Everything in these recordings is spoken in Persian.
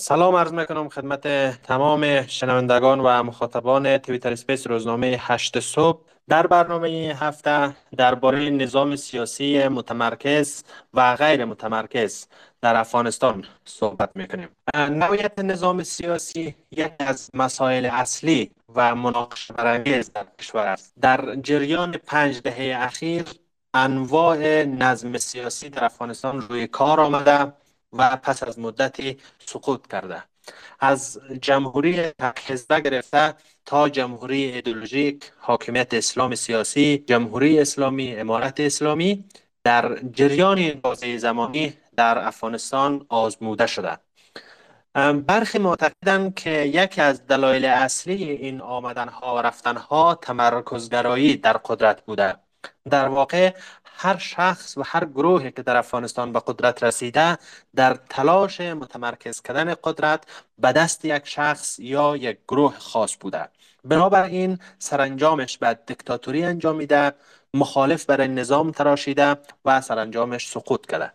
سلام عرض می‌کنم خدمت تمام شنوندگان و مخاطبان تویتر اسپیس روزنامه هشت صبح. در برنامه این هفته درباره نظام سیاسی متمرکز و غیر متمرکز در افغانستان صحبت می‌کنیم. نوعیت نظام سیاسی یکی از مسائل اصلی و مناقشه برانگیز در کشور است. در جریان پنج دهه اخیر انواع نظم سیاسی در افغانستان روی کار آمده. و پس از مدتی سقوط کرده. از جمهوری حزبه گرفته تا جمهوری ایدولوژیک حاکمیت اسلام سیاسی جمهوری اسلامی امارت اسلامی در جریان بازه زمانی در افغانستان آزموده شده. برخی معتقدند که یکی از دلایل اصلی این آمدنها و رفتنها تمرکزگرایی در قدرت بوده. در واقع هر شخص و هر گروهی که در افغانستان به قدرت رسیده در تلاش متمرکز کردن قدرت به دست یک شخص یا یک گروه خاص بوده. بنابراین سرانجامش به دیکتاتوری انجام میده مخالف برای نظام تراشیده و سرانجامش سقوط کرده.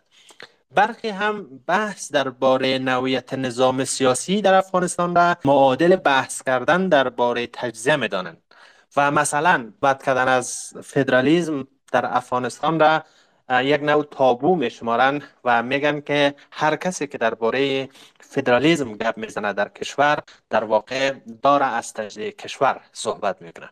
برخی هم بحث درباره نوعیت نظام سیاسی در افغانستان را معادل بحث کردن درباره تجزیه می‌دانند. و مثلا بد کردن از فدرالیزم در افغانستان را یک نوع تابو میشمارن و میگن که هر کسی که درباره فدرالیزم گپ می‌زنه در کشور در واقع داره از تجزیه کشور صحبت می‌کنه.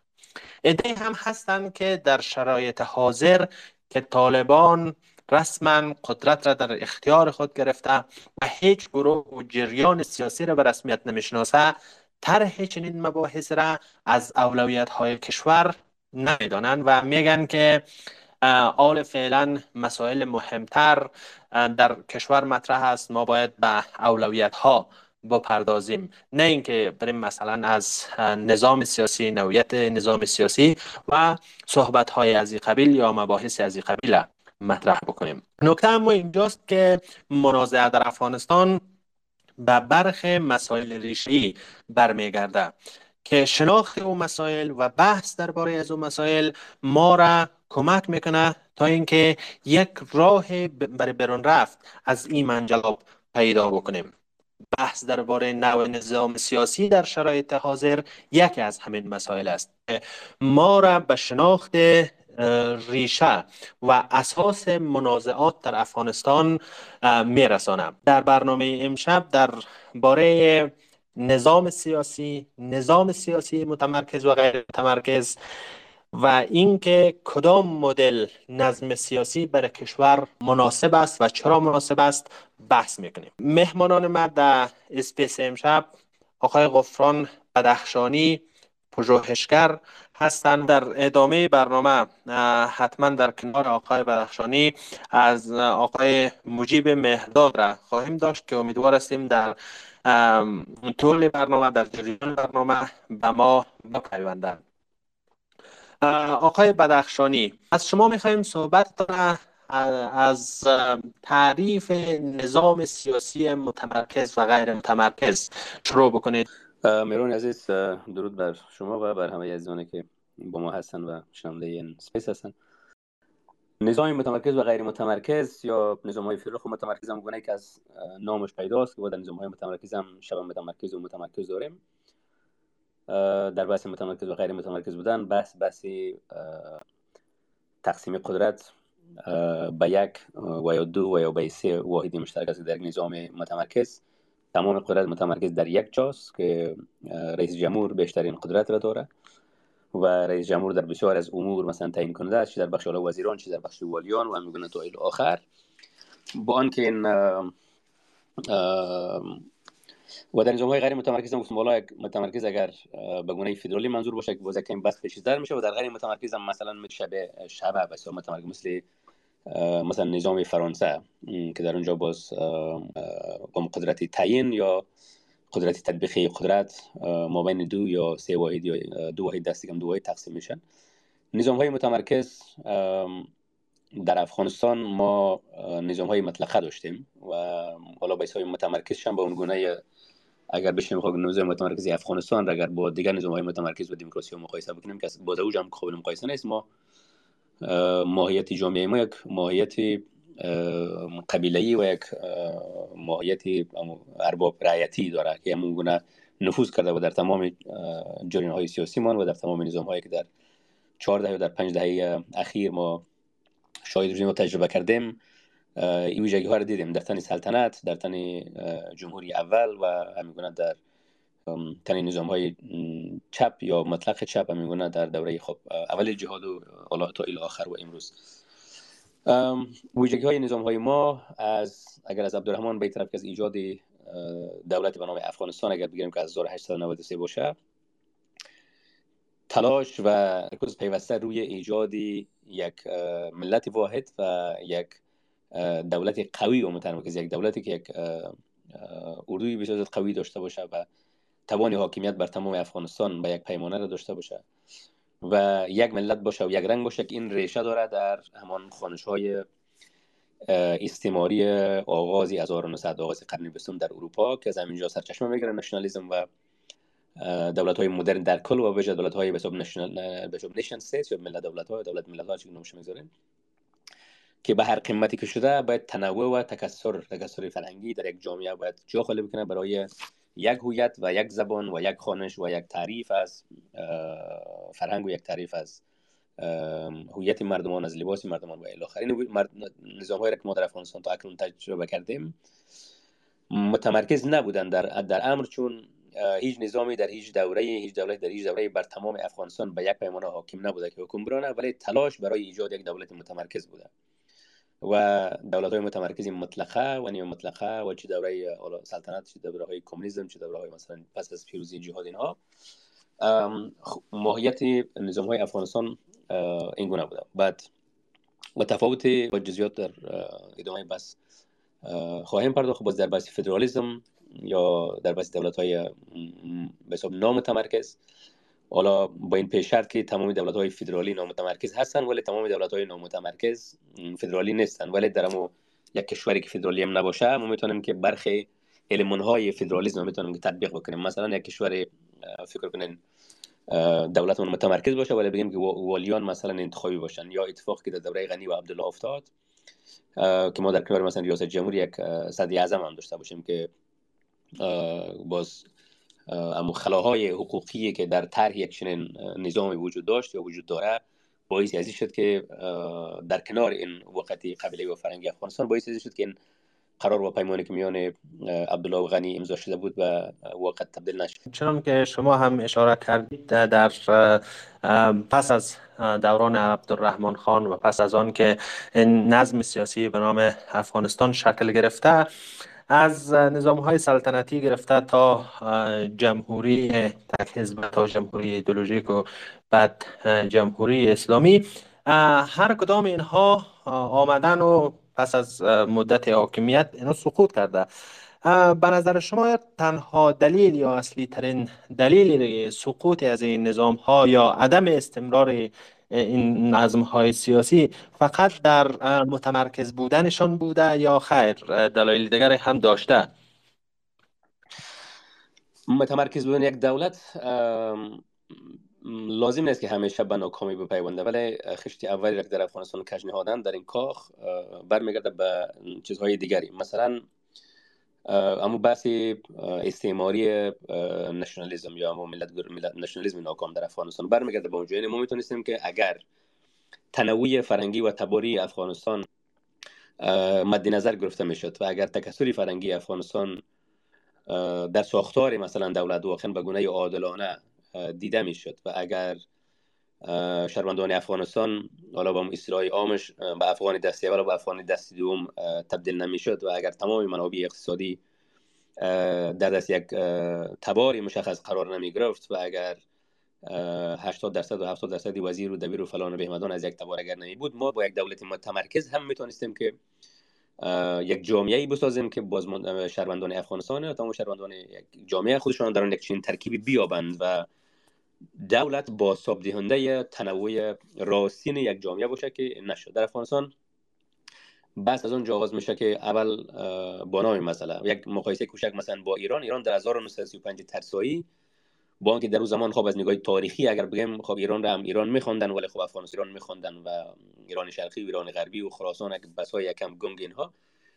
ایده هم هستند که در شرایط حاضر که طالبان رسما قدرت را در اختیار خود گرفته و هیچ گروه و جریان سیاسی را به رسمیت نمی‌شناسه طرح چنین مباحث را از اولویت های کشور نمی‌دانند و میگن که آل فعلا مسائل مهمتر در کشور مطرح است. ما باید به اولویت ها بپردازیم. نه اینکه بریم مثلا از نظام سیاسی نوعیت نظام سیاسی و صحبت های از قبیل یا مباحث از قبیل مطرح بکنیم. نکته اما اینجاست که منازعه در افغانستان به برخ مسائل ریشی برمیگرده. که شناخت او مسائل و بحث درباره از او مسائل ما را کمک می‌کنه تا اینکه یک راه برای برون رفت از این منجلاب پیدا بکنیم. بحث درباره نوع نظام سیاسی در شرایط حاضر یکی از همین مسائل است. ما را به شناخت ریشه و اساس منازعات در افغانستان میرسانم. در برنامه امشب در باره نظام سیاسی نظام سیاسی متمرکز و غیر متمرکز و اینکه کدام مدل نظم سیاسی برای کشور مناسب است و چرا مناسب است بحث می‌کنیم. مهمانان ما در اسپیس امشب آقای غفران بدخشانی پژوهشگر هستند. در ادامه برنامه حتما در کنار آقای بدخشانی از آقای مجیب مهداد را خواهیم داشت که امیدوار هستیم در طول برنامه در جریان برنامه به ما بپیوندند آقای بدخشانی از شما می‌خوایم صحبت از تعریف نظام سیاسی متمرکز و غیر متمرکز شروع بکنید. میرون عزیز درود بر شما و بر همه عزیزانی که با ما هستن و شنونده این سپیس هستن. نظام متمرکز و غیر متمرکز یا نظام های و متمرکز هم گونه که از نامش پیداست که در نظام های متمرکز هم شبه متمرکز و متمرکز داریم. در بحث متمرکز و غیر متمرکز بودن بحث بحث تقسیم قدرت به یک و یا دو و یا به سه واحدی مشترک است در نظام متمرکز. تمام قدرت متمرکز در یک جاست که رئیس جمهور بیشترین قدرت را داره. و رئیس جمهور در بسیار از امور مثلا تعیین کننده است چی در بخش وزیران چی در بخش والیان و میگونه تا آخر. با آنکه این و در نظام غیر متمرکز هم بالا متمرکز اگر به گونه فدرالی منظور باشه که بازه این بس پیچیده‌تر میشه و در غیر متمرکز هم مثلا شبه شبه بسیار متمرکز مثل مثلا نظام فرانسه که در اونجا باز با قدرت تعیین یا قدرت تطبیقی قدرت ما بین دو یا سه واحد یا دو واحد دستی کم دو واحد تقسیم میشن. نظام های متمرکز در افغانستان ما نظام های مطلقه داشتیم و حالا به های متمرکز شن به اون گونه اگر بشیم خب نظام متمرکزی افغانستان اگر با دیگر نظام های متمرکز و دموکراسی مقایسه بکنیم که با اوج هم قابل مقایسه نیست. ما ماهیت جامعه ما یک ماهیت قبیله‌ای و یک ماهیت ارباب رعیتی داره که همون گونه نفوذ کرده و در تمام جریان های سیاسی من و در تمام نظام هایی که در چهار دهه و در پنج دهه اخیر ما شاید روی تجربه کردیم این ویژگی ها رو دیدیم. در تن سلطنت در تن جمهوری اول و همین در تن نظام های چپ یا مطلق چپ همین در دوره خب اول جهاد و تا الی آخر و امروز. ویژگی های نظام های ما از اگر از عبدالرحمن به طرف که از ایجاد دولت به نام افغانستان اگر بگیریم که از 1893 باشه تلاش و رکوز پیوسته روی ایجاد یک ملت واحد و یک دولت قوی و متمرکز یک دولتی که یک اردوی بسیار قوی داشته باشه و توان حاکمیت بر تمام افغانستان به یک پیمانه را داشته باشه. و یک ملت باشه و یک رنگ باشه که این ریشه داره در همان خانش های استعماری آغازی از 1900 آغاز قرن بیستم در اروپا که از همینجا سرچشمه می‌گیره نشنالیزم و دولت های مدرن در کل و وجه دولت های به حساب نشن یا ملت دولت های دولت ملت ها چون نمشه می‌گذاریم؟ که به هر قیمتی که شده باید تنوع و تکسر تکسر فرهنگی در یک جامعه باید جا خالی بکنه برای یک هویت و یک زبان و یک خانش و یک تعریف از فرهنگ و یک تعریف از هویت مردمان از لباس مردمان و الی آخر نظام هایی که ما در افغانستان تا اکنون تجربه کردیم متمرکز نبودن در در امر چون هیچ نظامی در هیچ دوره هیچ دولت در هیچ دوره بر تمام افغانستان به یک پیمانه حاکم نبوده که حکمرانه ولی تلاش برای ایجاد یک دولت متمرکز بوده. و دولت های متمرکز مطلقه و نیم مطلقه و چه دوره سلطنت چه دوره های کمونیسم چه دوره های مثلا پس از پیروزی جهاد اینها. ماهیت نظام های افغانستان این گونه بوده. بعد و تفاوت با جزیات در ادامه بس خواهیم پرداخت باز در بحث فدرالیسم یا در بحث دولت های به حساب نامتمرکز. حالا با این پیش شرط که تمام دولت های فدرالی نامتمرکز هستن ولی تمام دولت های نامتمرکز فدرالی نیستن. ولی در یک کشوری که فدرالی هم نباشه ما می‌تونیم که برخی علمان های فدرالیسم می‌تونیم که تطبیق بکنیم. مثلا یک کشور فکر کنین دولت متمرکز باشه ولی بگیم که والیان مثلا انتخابی باشن. یا اتفاق که در دوره غنی و عبدالله افتاد که ما در کنار مثلا ریاست جمهوری یک صدی اعظم هم داشته باشیم که باز اما خلاهای حقوقی که در طرح یک چنین نظامی وجود داشت یا وجود داره باعث ازی شد که در کنار این وقتی قبیله و فرنگی افغانستان باعث ازی شد که این قرار و پیمانی که میان عبدالله و غنی امضا شده بود و وقت تبدیل نشد. چون که شما هم اشاره کردید در پس از دوران عبدالرحمن خان و پس از آن که این نظم سیاسی به نام افغانستان شکل گرفته از نظام های سلطنتی گرفته تا جمهوری تک حزب تا جمهوری ایدولوژیک و بعد جمهوری اسلامی. هر کدام اینها آمدن و پس از مدت حاکمیت اینو سقوط کرده. به نظر شما تنها دلیل یا اصلی ترین دلیل سقوط از این نظام ها یا عدم استمرار این نظم های سیاسی فقط در متمرکز بودنشان بوده یا خیر؟ دلایل دیگر هم داشته؟ متمرکز بودن یک دولت لازم نیست که همیشه به ناکامی بپیونده ولی خشتی اولی که در افغانستان کج نهادن در این کاخ برمیگرده به چیزهای دیگری. مثلا اما بحث استعماری نشنالیزم یا ملت, ملت نشنالیزم ناکام در افغانستان. برمیگرده به اونجا. یعنی ما می‌تونستیم که اگر تنوع فرنگی و تباری افغانستان مد نظر گرفته می‌شد و اگر تکثری فرنگی افغانستان در ساختار مثلا دولت واقعا به گونه عادلانه دیده می‌شد و اگر شهروندان افغانستان حالا با اصطلاح عامش به افغان دستی اول و به افغان دستی دوم تبدیل نمی‌شد و اگر تمام منابع اقتصادی در دست یک تباری مشخص قرار نمی گرفت و اگر 80 درصد و 70 درصد وزیر و دبیر و فلان و بهمدان از یک تبار اگر نمی بود ما با یک دولت متمرکز هم می‌تونستیم که یک جامعه ای بسازیم که باز شهروندان افغانستان تمام شهروندان یک جامعه خودشان در یک چنین ترکیبی بیابند و دولت با دهنده تنوع راستین یک جامعه باشه که نشد. در افغانستان بس از اون آغاز میشه که اول با نام مثلا یک مقایسه کوچک مثلا با ایران. ایران در 1935 ترسایی با اینکه در اون زمان خب از نگاه تاریخی اگر بگیم خب ایران را هم ایران میخواندن ولی خب افغانستان ایران میخواندن و ایران شرقی و ایران غربی و خراسان بس های یکم گنگ اینها.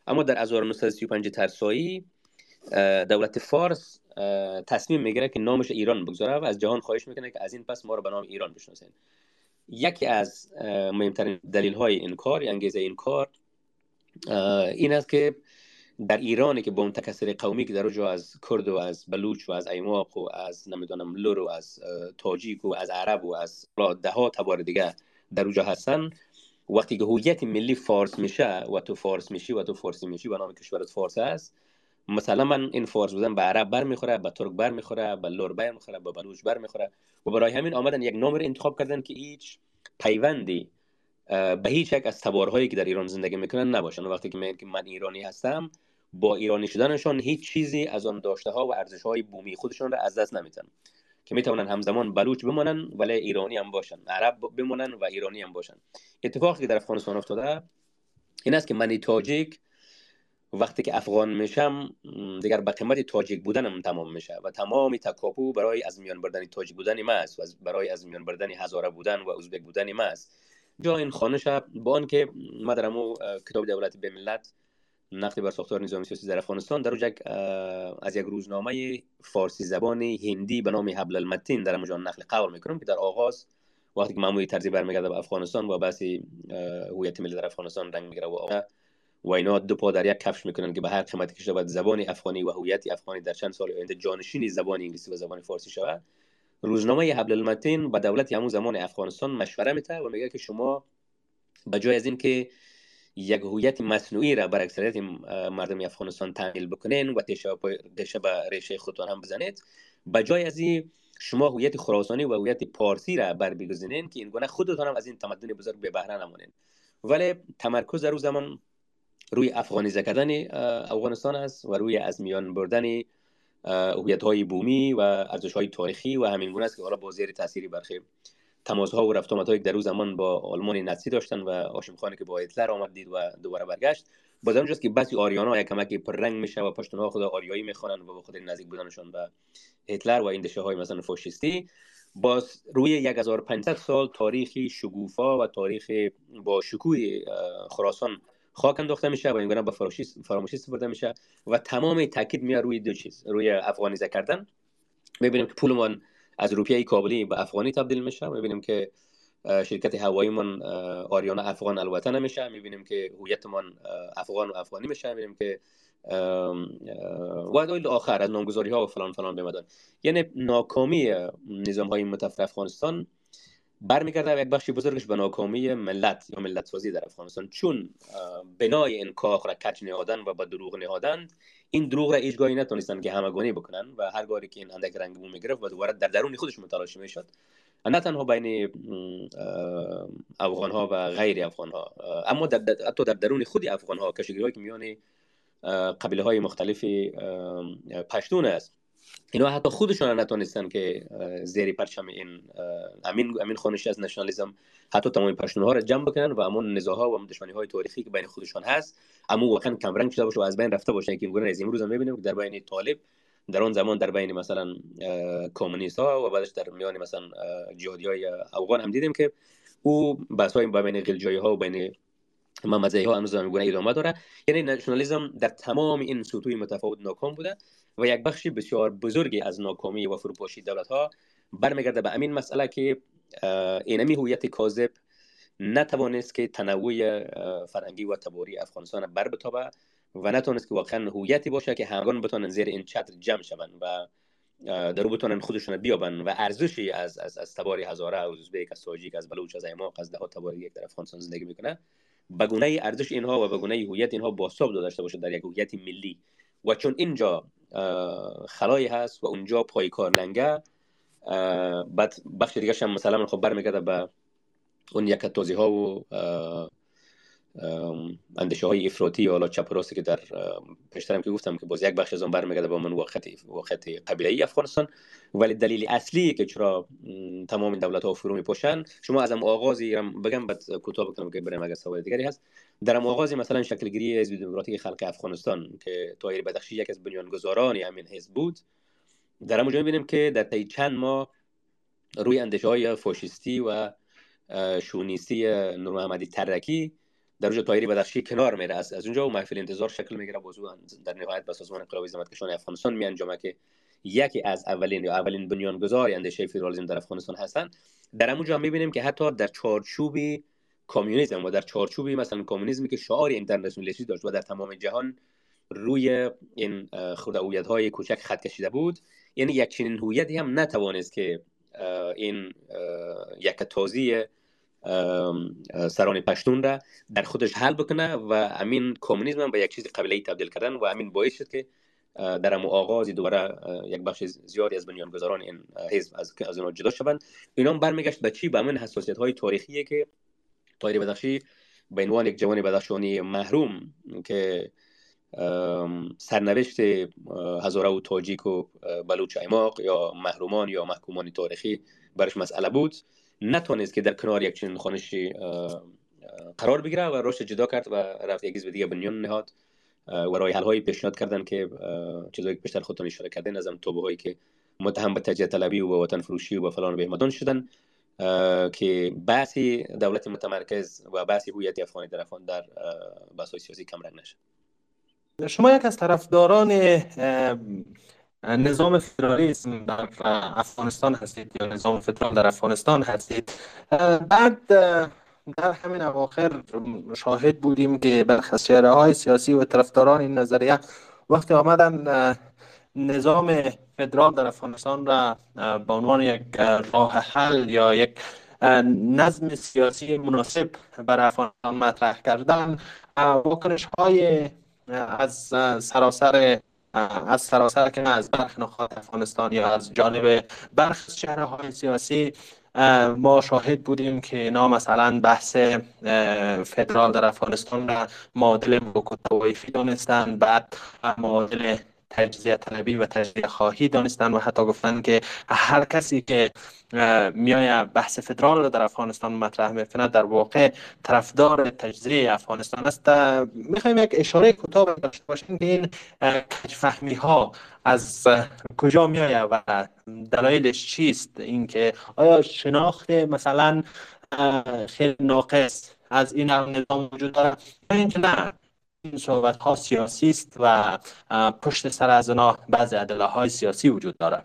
اما در 1935 ترسایی دولت فارس تصمیم می‌گیره که نامش ایران بگذاره و از جهان خواهش می‌کنه که از این پس ما رو به نام ایران بشناسین یکی از مهمترین دلیل های این کار یا انگیزه این کار این است که در ایرانی که با اون تکثر قومی که در از کرد و از بلوچ و از ایماق و از نمی‌دونم لور و از تاجیک و از عرب و از ده ها تبار دیگه در اونجا هستن وقتی که هویت ملی فارس میشه و تو فارس میشی و تو فارسی میشی و نام کشورت فارس است. مثلا من این فارس بودن به عرب بر می‌خوره به ترک بر می‌خوره به لور بر می‌خوره به بلوچ بر می‌خوره و برای همین آمدن یک نام انتخاب کردن که هیچ پیوندی به هیچ یک از تبارهایی که در ایران زندگی می‌کنن نباشن. وقتی که میگن که من ایرانی هستم با ایرانی شدنشان هیچ چیزی از آن داشته ها و ارزش های بومی خودشان را از دست نمیتن که می‌تونن همزمان بلوچ بمانن ولی ایرانی هم باشن. عرب بمانن و ایرانی هم باشن. اتفاقی که در افغانستان افتاده این است که من تاجیک وقتی که افغان میشم دیگر به قیمت تاجیک بودنم تمام میشه و تمام تکاپو برای از میان بردن تاجیک بودن ما است و برای از میان بردن هزاره بودن و ازبک بودن ما است جا این خانش با که ما کتاب دولت به ملت نقد بر ساختار نظام سیاسی در افغانستان در یک از یک روزنامه فارسی زبان هندی به نام حبل المتین در اونجا نقل قول می‌کنم که در آغاز وقتی که معمولی ترزی برمیگرده به افغانستان و بحث هویت ملی در افغانستان رنگ می‌گیره و و اینا دو پا در یک کفش می‌کنن که به هر قیمتی که شود زبان افغانی و هویت افغانی در چند سال آینده جانشین زبان انگلیسی و زبان فارسی شود روزنامه حبل المتین به دولت همون زمان افغانستان مشوره میده و میگه که شما به جای از این که یک هویت مصنوعی را بر اکثریت مردم افغانستان تعمیل بکنین و دیشه به ریشه خودتان هم بزنید به جای از این شما هویت خراسانی و هویت پارسی را بر بگذینین که این گونه خودتان هم از این تمدن بزرگ به بهره نمونین ولی تمرکز در زمان روی افغانیزه کردن افغانستان است و روی از میان بردن هویت های بومی و ارزش های تاریخی و همین گونه است که حالا با زیر تاثیری برخی تماس ها و رفت آمد در زمان با آلمان نزدیک داشتن و هاشم خانی که با هیتلر آمد دید و دوباره برگشت. باز اونجاست که بسی آریانا یک کمکی پر رنگ میشه و پشتون ها خود آریایی می‌خوانن و با خود نزدیک بودنشون به هیتلر و این دشه های مثلا فاشیستی. باز روی 1500 سال تاریخی شگوفا و تاریخ با شکوه خراسان خاک انداخته میشه و این به فراموشی سپرده میشه و تمام تاکید میاد روی دو چیز روی افغانیزه کردن می‌بینیم که پولمان از روپیه کابلی به افغانی تبدیل میشه می‌بینیم که شرکت هوایی من آریانا افغان البته نمیشه می‌بینیم که هویتمان افغان و افغانی میشه می‌بینیم که و آخر از نامگذاری ها و فلان فلان بمدن یعنی ناکامی نظام های متفر افغانستان برمیگرده یک بخشی بزرگش به ناکامی ملت یا ملت سازی در افغانستان. چون بنای این کاخ را کچ نهادن و به دروغ نهادن این دروغ را هیچگاهی نتونستن که همگانی بکنن و هر گاری که این اندک رنگ بو می‌گرفت و دوباره در درون خودش متلاشی می‌شد. نه تنها بین افغان ها و غیر افغان ها اما در حتی در درون خود افغان ها کشگیری که میان قبیله های مختلف پشتون است. اینا حتی خودشون نتونستن که زیر پرچم این امین امین خونشی از نشنالیزم حتی تمام پشتون ها را جمع بکنن و همون نزاها و دشمنی های تاریخی که بین خودشان هست اما واقعا کمرنگ شده باشه و از بین رفته باشه. که میگن از امروز هم می‌بینیم در بین طالب در اون زمان در بین مثلا کمونیست ها و بعدش در میان مثلا جهادی های افغان هم دیدیم که او بحث های بین غلجایی ها و بین ممزه ها هنوز هم ادامه داره. یعنی نشنالیزم در تمام این سطوح متفاوت ناکام بوده. و یک بخشی بسیار بزرگی از ناکامی و فروپاشی دولت ها برمیگرده به امین مسئله که اینمی هویت کاذب نتوانست که تنوع فرنگی و تباری افغانستان بر بتابه و نتونست که واقعا هویتی باشه که همگان بتونن زیر این چتر جمع شون و در بتونن خودشون بیابن و ارزشی از از از تباری هزاره از ازبک از تاجیک از بلوچ از ایماق از ده تباری یک در افغانستان زندگی می‌کنه. به گونه ارزش اینها و به گونه هویت اینها باساب داشته باشه در یک هویت ملی. و چون اینجا خلایی هست و اونجا پای کار لنگه. بعد بخش دیگه هم مثلا خب برمیگرده به اون یک توضیح ها و اندیشه های افراطی حالا چپ که در پیشترم که گفتم که باز یک بخش از اون برمیگرده با من وقت وقت قبیله افغانستان. ولی دلیل اصلی که چرا تمام دولت ها فرو میپوشن شما از آغازی بگم بعد کوتاه بکنم که بریم اگر سوال دیگری هست. در آغازی مثلا شکلگیری حزب دموکراتیک خلق افغانستان که طاهر بدخشی یک از بنیانگذاران همین حزب بود در همونجا می‌بینیم که در طی چند ماه روی اندیشه های فاشیستی و شونیستی نور محمدی ترکی در روز تایری بدخشی کنار میره. از, از اونجا و محفل انتظار شکل می‌گیره بازو در نهایت به سازمان انقلابی زمتکشان افغانستان می انجامه که یکی از اولین یا اولین بنیانگذار اندیشه فدرالیسم در افغانستان هستند در همونجا می‌بینیم که حتی در چارچوب کمونیسم و در چارچوبی مثلا کمونیسمی که شعار اینترنشنالیستی داشت و در تمام جهان روی این خود های کوچک خط کشیده بود. یعنی یک چنین هویتی هم نتوانست که این یک توزیع سران پشتون را در خودش حل بکنه و امین کمونیسم هم به یک چیز قبلی تبدیل کردن و امین باعث شد که در امو آغازی دوباره یک بخش زیادی از بنیانگذاران این حزب از از اونها جدا شوند. اینا هم برمیگشت به چی؟ به همین حساسیت های تاریخی که طاهر بدخشی به عنوان یک جوان بدخشانی محروم که سرنوشت هزاره و تاجیک و بلوچ ایماق یا محرومان یا محکومان تاریخی برش مسئله بود. نتونست که در کنار یک چنین خانشی قرار بگیره و رشد جدا کرد و رفت یک به دیگه بنیان نهاد و رای حل هایی پیشنهاد کردن که چیزایی که بیشتر خودتون اشاره کردین از توبه هایی که متهم به تجزیه طلبی و به وطن فروشی و به فلان و بهمدان شدن. که بحثی دولت متمرکز و بحثی هویت افغانی در افغان در بحث سیاسی کم رنگ نشه. شما یک از طرفداران نظام فدرالیسم در افغانستان هستید یا نظام فدرال در افغانستان هستید؟ بعد در همین اواخر شاهد بودیم که برخی از های سیاسی و طرفداران این نظریه وقتی آمدن نظام فدرال در افغانستان را به عنوان یک راه حل یا یک نظم سیاسی مناسب برای افغانستان مطرح کردن واکنش های از سراسر از سراسر که از برخ نقاط افغانستان یا از جانب برخ شهرهای سیاسی ما شاهد بودیم که اینا مثلا بحث فدرال در افغانستان را معادل موکوتویفی دانستن بعد معادل تجزیه طلبی و تجزیه خواهی دانستن و حتی گفتن که هر کسی که میای بحث فدرال رو در افغانستان مطرح می‌کنه در واقع طرفدار تجزیه افغانستان است. می‌خوایم یک اشاره کوتاه داشته باشیم که این فهمی ها از کجا میایه و دلایلش چیست؟ اینکه آیا شناخت مثلا خیلی ناقص از این نظام وجود داره یا اینکه نه این صحبت ها سیاسی است و پشت سر از اونا بعض ادله های سیاسی وجود داره.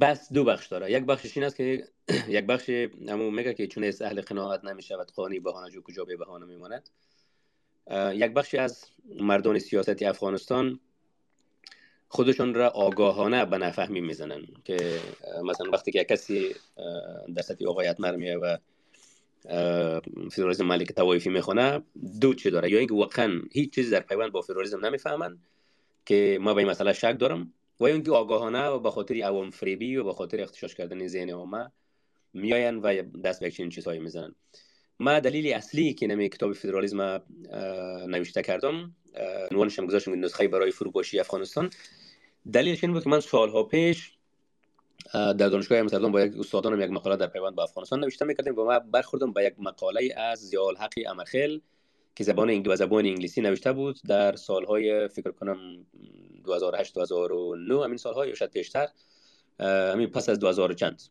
بس دو بخش داره. یک بخشش این است که یک بخش همون میگه که چون اهل قناعت نمی‌شود قانی بهانه جو کجا به بهانه میماند. یک بخشی از مردان سیاستی افغانستان خودشون را آگاهانه به نفهمی می‌زنن که مثلا وقتی که کسی در سطح آقایت نرمیه و فدرالیسم ملک توایفی می‌خونه دو چی داره؟ یا اینکه واقعا هیچ چیزی در پیوند با فدرالیسم نمی‌فهمن که ما به این مسئله شک دارم و اینکه آگاهانه و به خاطر عوام فریبی و به خاطر اختشاش کردن ذهن عامه میاین و دست به چنین چیزهایی می‌زنن. ما دلیل اصلی که نمی کتاب فدرالیسم نوشته کردم عنوانش هم گذاشتم نسخه برای فروپاشی افغانستان. دلیلش این بود که من سالها پیش در دانشگاه امستردام با یک استادانم یک مقاله در پیوند با افغانستان نوشته می‌کردیم و ما برخوردم به یک مقاله از زیال حقی امرخیل که زبان انگلیسی زبان انگلیسی نوشته بود در سالهای فکر کنم 2008 2009 همین سالهای شاید پیشتر همین پس از 2000 چند.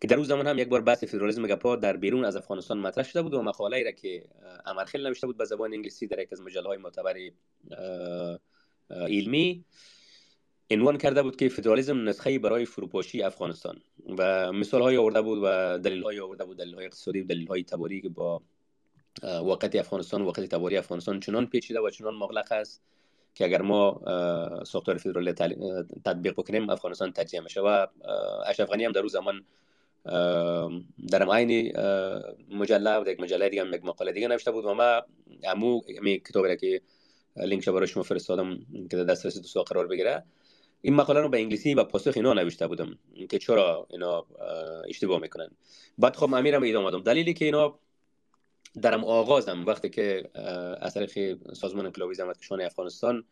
که در اون زمان هم یک بار بحث فدرالیسم گپا در بیرون از افغانستان مطرح شده بود و مقاله ای را که امرخیل نوشته بود به زبان انگلیسی در یک از مجله های معتبر علمی. عنوان کرده بود که فدرالیسم نسخه برای فروپاشی افغانستان. و مثال های آورده بود و دلیل های آورده بود دلیل های اقتصادی و دلیل های تباری که با واقعیت افغانستان واقعیت تباری افغانستان چنان پیچیده و چنان مغلق است که اگر ما ساختار فدرالی تطبیق بکنیم افغانستان تجزیه میشه. و اشرف غنی هم در روز زمان در عین مجله و یک مجله دیگه یک مقاله دیگه نوشته بود و ما امو می کتابی که لینک برای شما فرستادم که در دسترسی دوستا قرار بگیره این مقاله رو به انگلیسی و پاسخ اینا نوشته بودم که چرا اینا اشتباه می‌کنن. بعد خب امیرم ایده آمدم. دلیلی که اینا درم آغازم وقتی که از طریق سازمان انقلابی زحمتکشان افغانستان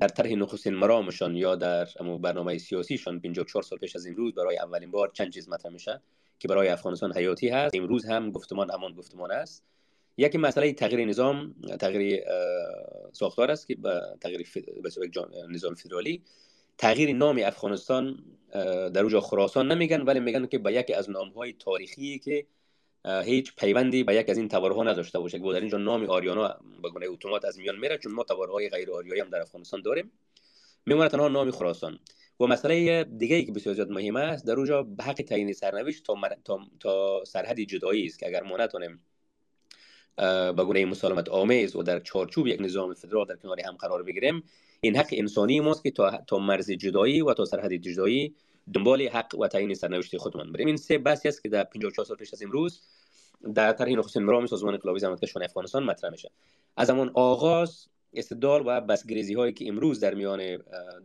در طرح نخستین مرامشان یا در برنامه سیاسیشان 54 سال پیش از امروز برای اولین بار چند چیز مطرح میشه که برای افغانستان حیاتی هست. امروز هم گفتمان همان گفتمان است. یکی مسئله تغییر نظام تغییر ساختار است که تغییر نظام فدرالی. تغییر نام افغانستان در اوجا خراسان نمیگن ولی میگن که به یکی از نام های تاریخی که هیچ پیوندی به یک از این تبارها نداشته باشه که در اینجا نام آریانا به گونه اتومات از میان میره چون ما تبارهای غیر آریایی هم در افغانستان داریم. میمونه تنها نام خراسان. و مسئله دیگه ای که بسیار زیاد مهم است در اونجا به حق تعیین سرنوشت تا, تا... تا سرحد جدایی است که اگر ما نتونیم به گونه مسالمت آمیز و در چارچوب یک نظام فدرال در کنار هم قرار بگیریم این حق انسانی ماست که تا, تا مرز جدایی و تا سرحد جدایی دنبال حق و تعیین سرنوشت خودمان بریم. این سه بحثی است که در 54 سال پیش از امروز در طرح نخستین مرام سازمان انقلابی زحمتکشان افغانستان مطرح میشه. از زمان آغاز استدلال و بسگریزی هایی که امروز در میان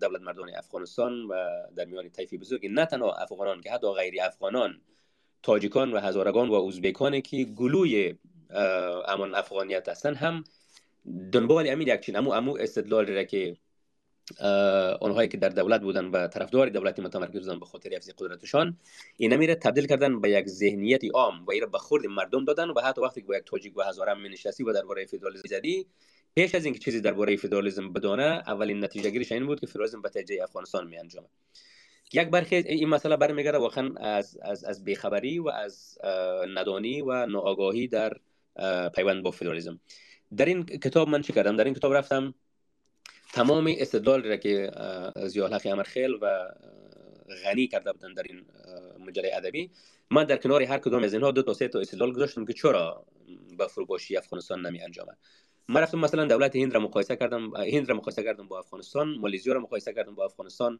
دولت مردان افغانستان و در میان طیفی بزرگ نه تنها افغانان که حتی غیر افغانان تاجیکان و هزارگان و ازبکان که گلوی امان افغانیت هستن هم دنبال امید یک چین امو امو استدلال را که آنهایی که در دولت بودن و طرفدار دولتی متمرکز بودن به خاطر حفظ قدرتشان این میره تبدیل کردن به یک ذهنیت عام و این به خورد مردم دادن و حتی وقتی که با یک تاجیک و هزارم می نشستی و درباره فدرالیسم زدی پیش از اینکه چیزی درباره فدرالیسم بدانه اولین نتیجه گیریش این بود که فدرالیسم به تجه افغانستان می انجامه یک برخی این مسئله برمیگرده واقعا از از از بیخبری و از ندانی و ناآگاهی در پیوند با فدرالیسم. در این کتاب من چی کردم؟ در این کتاب رفتم تمام استدلال را که زیالحق امرخیل و غنی کرده بودن در این مجله ادبی من در کنار هر کدام از اینها دو تا سه تا استدلال گذاشتم که چرا با فروپاشی افغانستان نمی انجامه. من رفتم مثلا دولت هند را مقایسه کردم هند را مقایسه کردم با افغانستان مالیزیا را مقایسه کردم با افغانستان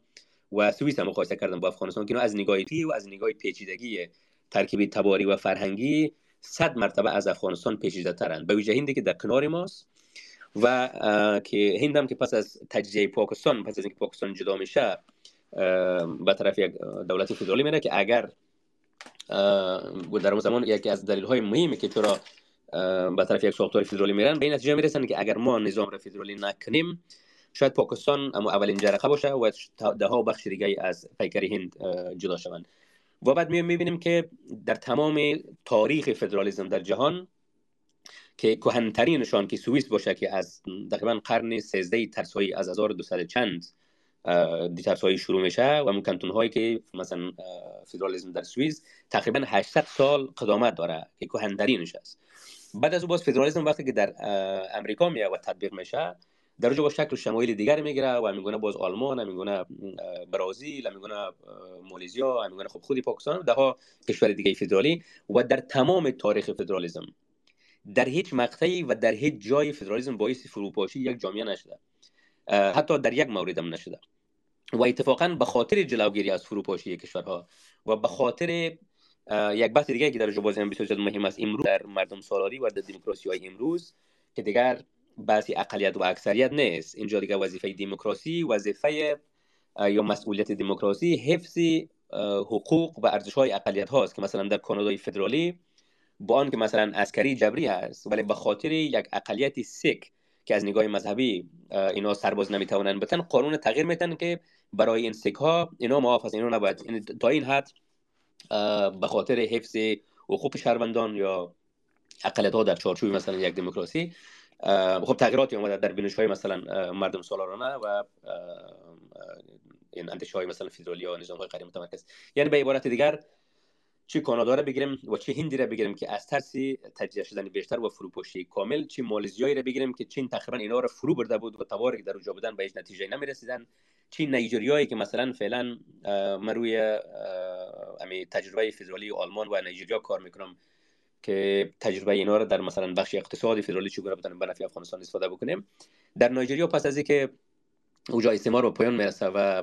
و سوئیس را مقایسه کردم با افغانستان که از نگاه و از نگاه پیچیدگی ترکیب تباری و فرهنگی صد مرتبه از افغانستان پیچیده ترند به ویژه هندی که در کنار ماست و که هند هم که پس از تجزیه پاکستان پس از اینکه پاکستان جدا میشه به طرف یک دولت فدرالی میره که اگر در اون زمان یکی از دلیل های مهمی که چرا به طرف یک ساختار فدرالی میرن به این نتیجه می‌رسن که اگر ما نظام را فدرالی نکنیم شاید پاکستان اما اولین جرقه باشه و ده ها بخش دیگه از پیکر هند جدا شوند. و بعد می‌بینیم که در تمام تاریخ فدرالیزم در جهان که کهنترینشان که سوئیس باشه که از تقریبا قرن 13 ترسایی از 1200 چند دی ترسایی شروع میشه و اون هایی که مثلا فدرالیزم در سوئیس تقریبا 800 سال قدامت داره که کهنترینش است. بعد از او باز فدرالیسم وقتی که در امریکا میاد و تطبیق میشه در با شکل شمایل دیگر می‌گیره و میگونه باز آلمان میگونه برازیل میگونه مالیزیا میگونه خب خودی پاکستان ده ها کشور دیگه فدرالی و در تمام تاریخ فدرالیسم در هیچ مقطعی و در هیچ جای فدرالیسم باعث فروپاشی یک جامعه نشده. حتی در یک مورد هم نشده. و اتفاقا به خاطر جلوگیری از فروپاشی کشورها و به خاطر یک بحث دیگه که در جواز هم بسیار مهم است امروز در مردم سالاری و در دموکراسی های امروز که دیگر بحثی اقلیت و اکثریت نیست. اینجا دیگه وظیفه دموکراسی وظیفه یا مسئولیت دموکراسی حفظ حقوق و ارزش های اقلیت هاست که مثلا در کانادای فدرالی با آن که مثلا عسکری جبری هست ولی به خاطر یک اقلیت سیک که از نگاه مذهبی اینا سرباز نمی‌توانند بتن قانون تغییر میتن که برای این سیک ها اینا است. اینا نباید. تا این حد به خاطر حفظ حقوق شهروندان یا اقلیت ها در چارچوب مثلا یک دموکراسی خب تغییراتی اومده در بینش های مثلا مردم سالارانه و این اندیشه های مثلا فدرالی یا نظام های غیر متمرکز. یعنی به عبارت دیگر چه کانادا را بگیریم و چه هندی را بگیریم که از ترس تجزیه شدن بیشتر و فروپاشی کامل چه مالزیایی را بگیریم که چین تقریبا اینا را فرو برده بود و تواری که در اونجا بودن به هیچ نتیجه نمی رسیدن چه نیجریایی که مثلا فعلا من امی تجربه فدرالی آلمان و نیجریا کار می‌کنم. که تجربه اینا را در مثلا بخش اقتصادی فدرالی چگونه بتونیم به نفع افغانستان استفاده بکنیم. در نیجریا پس از اینکه اوجا استعمار و پایان می‌رسه و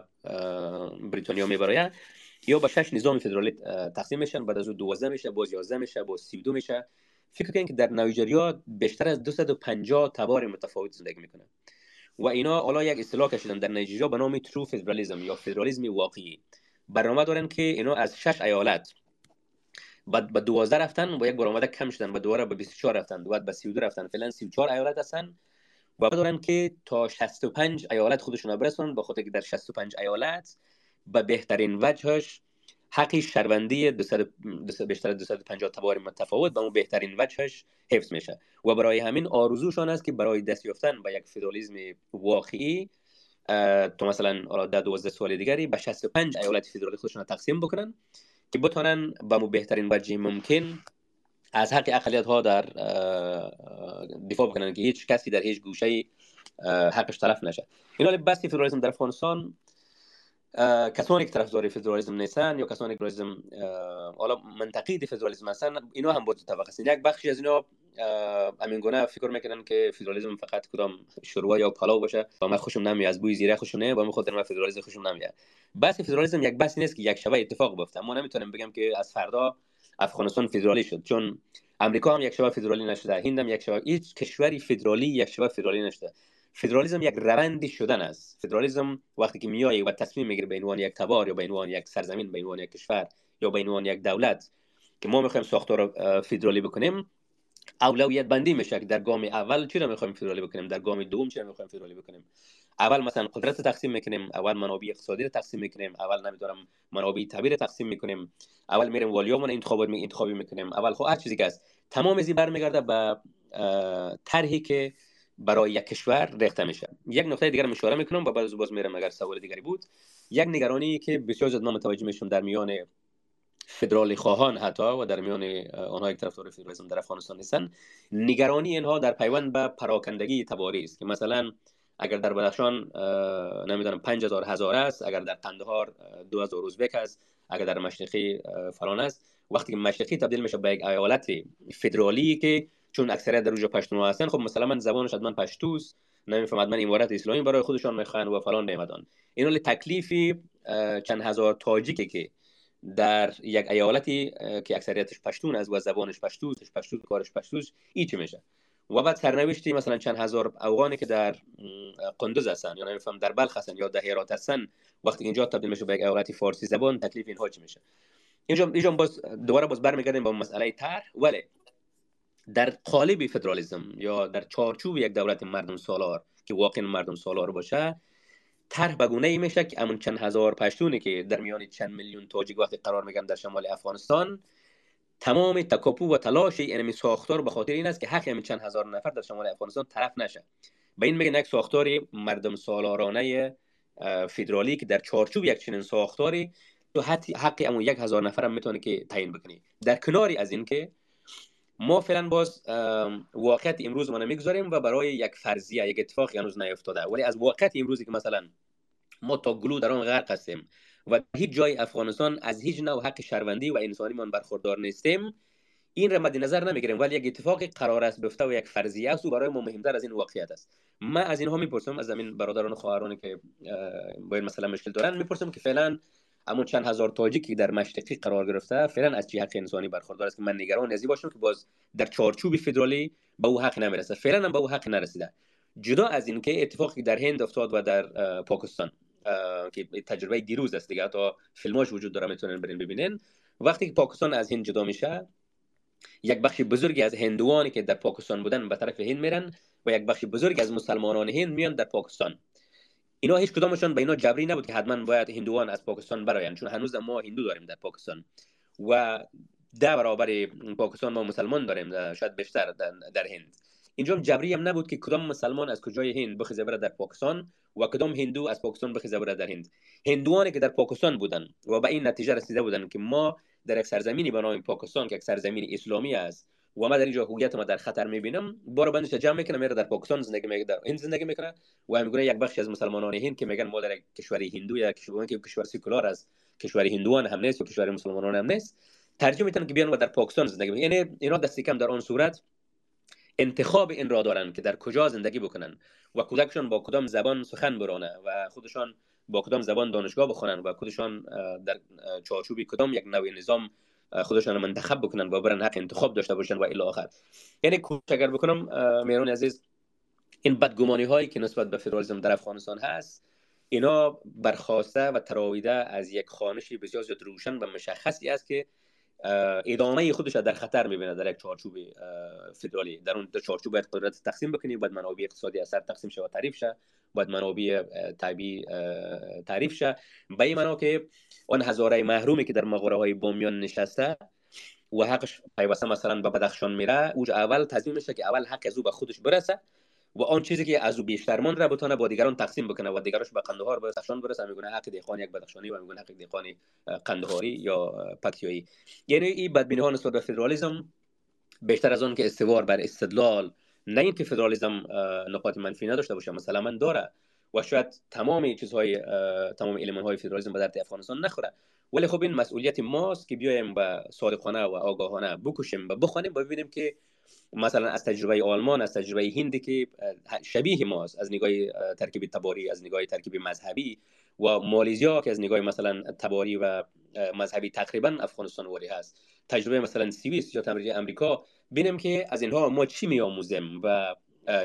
بریتانیا می‌بره یا با شش نظام فدرالی تقسیم میشن. بعد از اون 12 میشه باز 11 میشه باز 32 میشه. فکر کنید که در نیجریا بیشتر از 250 تبار متفاوت زندگی می‌کنه و اینا حالا یک اصطلاح کشیدن. در نیجریا به نام ترو فدرالیسم یا فدرالیسم واقعی. برنامه دارن که اینا از شش ایالت بعد به 12 رفتن با یک برآمده کم شدن. و دوباره به 24 رفتن. بعد به 32 رفتن. فعلا 34 ایالت هستن. و دارن که تا 65 ایالت خودشون برسونن با خاطر که در 65 ایالت به بهترین وجهش حقی شهروندی بیشتر از 250 تبار متفاوت به اون بهترین وجهش حفظ میشه. و برای همین آرزوشان است که برای دست یافتن به یک فدرالیسم واقعی تو مثلا ده 12 سال دیگری به 65 ایالت فدرالی خودشون تقسیم بکنن. که بتونن به مو بهترین وجه ممکن از حق اقلیت ها در دفاع بکنن که هیچ کسی در هیچ گوشه حقش تلف نشه. این بس فدرالیسم در افغانستان کسانی که طرفدار فدرالیسم نیستن یا کسانی که فدرالیسم حالا منطقی فدرالیسم هستن اینا هم بود طبقه یک بخشی از اینا همین گونه فکر می‌کنن که فدرالیسم فقط کدام شروع یا پلاو باشه و من خوشم نمیاد از بوی زیره خوشم نمیاد و من خاطر من فدرالیسم خوشم نمیاد بس فدرالیسم یک بحثی نیست که یک شبه اتفاق بیفته. ما نمی‌تونیم بگم که از فردا افغانستان فدرالی شد چون امریکا هم یک شبه فدرالی نشده هند هم یک شبه هیچ کشوری فدرالی یک شبه فدرالی نشده. فدرالیسم یک روندی شدن است. فدرالیسم وقتی که میای و تصمیم می‌گیره به عنوان یک تبار یا به عنوان یک سرزمین به عنوان یک کشور یا به عنوان یک دولت که ما می‌خوایم ساختار فدرالی بکنیم اولویت بندی میشه. که در گام اول چی رو می‌خوایم فدرالی بکنیم؟ در گام دوم چی رو می‌خوایم فدرالی بکنیم؟ اول مثلا قدرت تقسیم می‌کنیم اول منابع اقتصادی رو تقسیم می‌کنیم اول نمی‌دونم منابع طبیعی تقسیم می‌کنیم اول میریم والیامون انتخابات می انتخابی می‌کنیم. اول خب هر چیزی که است تمام از این برمیگرده به طرحی که برای یک کشور ریخته میشه. یک نقطه دیگر اشاره می‌کنم و بعد باز میرم اگر سوال دیگری بود. یک نگرانی که بسیار زیاد ما متوجه میشیم در میان فدرالی خواهان حتی و در میان آنها که طرفدار فدرالیسم در افغانستان هستند نگرانی اینها در پیوند به پراکندگی تباری است که مثلا اگر در بدخشان نمی‌دونم 5000 هزار است اگر در قندهار 2000 ازبک است اگر در مشرقی فلان است. وقتی که مشرقی تبدیل میشه به یک ایالت فدرالی که چون اکثریت در اونجا پشتون هستن خب مثلا من زبانش حتما پشتوست. نمیفهم من امارت اسلامی برای خودشان می‌خوان و فلان نمیدان این تکلیفی چند هزار تاجیکی که در یک ایالتی که اکثریتش پشتون است و زبانش پشتوست پشتوست کارش پشتوست چی میشه؟ و بعد سرنوشتی مثلا چند هزار افغانی که در قندوز هستن یا نمیفهم در بلخ هستن یا در هرات هستن وقتی اینجا تبدیل میشه به یک ایالتی فارسی زبان تکلیف اینها چی میشه؟ اینجا اینجا باز دوباره باز برمیگردیم با مسئله تر ولی در قالب فدرالیسم یا در چارچوب یک دولت مردم سالار که واقعا مردم سالار باشه طرح بگونه ای میشه که امون چند هزار پشتونی که در میان چند میلیون تاجیک وقتی قرار میگن در شمال افغانستان تمام تکاپو و تلاش این ساختار به خاطر این است که حق همین چند هزار نفر در شمال افغانستان طرف نشه. به این میگن یک ساختار مردم سالارانه فدرالی که در چارچوب یک چنین ساختاری تو حق امون یک هزار نفر هم می‌تونه که تعیین بکنی در کناری از این که ما فعلا باز واقعیت امروز ما نمی‌گذاریم و برای یک فرضیه یک اتفاق هنوز نیفتاده. ولی از واقعیت امروزی که مثلا ما تا گلو در آن غرق هستیم و هیچ جای افغانستان از هیچ نوع حق شهروندی و انسانی من برخوردار نیستیم این را مد نظر نمی‌گیریم. ولی یک اتفاقی قرار است بیفته و یک فرضیه است و برای ما مهمتر از این واقعیت است. من از اینها می‌پرسم از زمین برادران و خواهرانی که با این مسئله مشکل دارن می‌پرسم که فعلا اما چند هزار تاجیکی در مشرقی قرار گرفته فعلا از چی حق انسانی برخوردار است؟ که من نگران ازی باشم که باز در چارچوب فدرالی به او حق نمی‌رسه. فعلا هم به او حق نرسیده. جدا از این که اتفاقی در هند افتاد و در پاکستان که تجربه دیروز است دیگه. تا فیلماش وجود داره می‌تونن برین ببینین. وقتی که پاکستان از هند جدا میشه یک بخش بزرگی از هندوانی که در پاکستان بودن به طرف هند میرن و یک بخش بزرگی از مسلمانان هند میان در پاکستان. اینا هیچ کدامشون به اینا جبری نبود که حتما باید هندوان از پاکستان براین چون هنوز ما هندو داریم در پاکستان و ده برابر پاکستان ما مسلمان داریم شاید بیشتر در هند. اینجا جبری هم نبود که کدام مسلمان از کجای هند بخیزه بره در پاکستان و کدام هندو از پاکستان بخیزه بره در هند. هندوانی که در پاکستان بودن و به این نتیجه رسیده بودن که ما در یک سرزمینی به نام پاکستان که یک سرزمین اسلامی است و ما در اینجا هویت ما در خطر می‌بینم. بار بندش جمع می‌کنه میره در پاکستان زندگی می‌کنه در این زندگی می‌کنه و میگه یک بخش از مسلمانان هند که میگن ما در کشوری هندو یا کشوری که کشور سکولار است کشوری هندوان هم نیست و کشور مسلمانان هم نیست. ترجمه می‌تونن که بیان و در پاکستان زندگی یعنی اینا دستی کم در آن صورت انتخاب این را دارن که در کجا زندگی بکنن و کودکشان با کدام زبان سخن برانه و خودشان با کدام زبان دانشگاه بخونن و خودشان در چارچوبی کدام یک نوع نظام خودشان منتخب بکنن و برن حق انتخاب داشته باشن و الی آخر. یعنی کوشش اگر بکنم میرون عزیز این بدگمانی هایی که نسبت به فدرالیسم در افغانستان هست اینا برخواسته و تراویده از یک خانشی بسیار زیاد روشن و مشخصی است که ادامه خودش در خطر می‌بینه در یک چارچوب فدرالی. در اون چارچوب باید قدرت تقسیم بکنی باید منابع اقتصادی اثر تقسیم شه و تعریف شه. باید منابع طبیعی تعریف شه. به این معنا که آن هزاره محرومی که در مغاره های بامیان نشسته و حقش پیوسته مثلا به بدخشان میره اوج اول تصمیم میشه که اول حق از او به خودش برسه. و آن چیزی که از او بیشتر من را بتونه با دیگران تقسیم بکنه و دیگرش به قندهار برسه شان برسه. میگونه حق دیخان یک بدخشانی و میگونه حق دیخان قندهاری یا پکتیایی یعنی این بدبینی ها نسبت به فدرالیسم بیشتر از آن که استوار بر استدلال نه اینکه فدرالیسم نقاط منفی نداشته باشه مثلا من داره و شاید تمام چیزهای تمام ایلمان های فدرالیسم به درد افغانستان نخوره. ولی خب این مسئولیت ماست که بیایم به صادقانه و آگاهانه بکشیم و بخوانیم و ببینیم که مثلا از تجربه آلمان از تجربه هندی که شبیه ماست از نگاه ترکیب تباری از نگاه ترکیب مذهبی و مالیزیا که از نگاه مثلا تباری و مذهبی تقریبا افغانستان واری هست. تجربه مثلا سوئیس یا تمریج امریکا ببینیم که از اینها ما چی میآموزیم و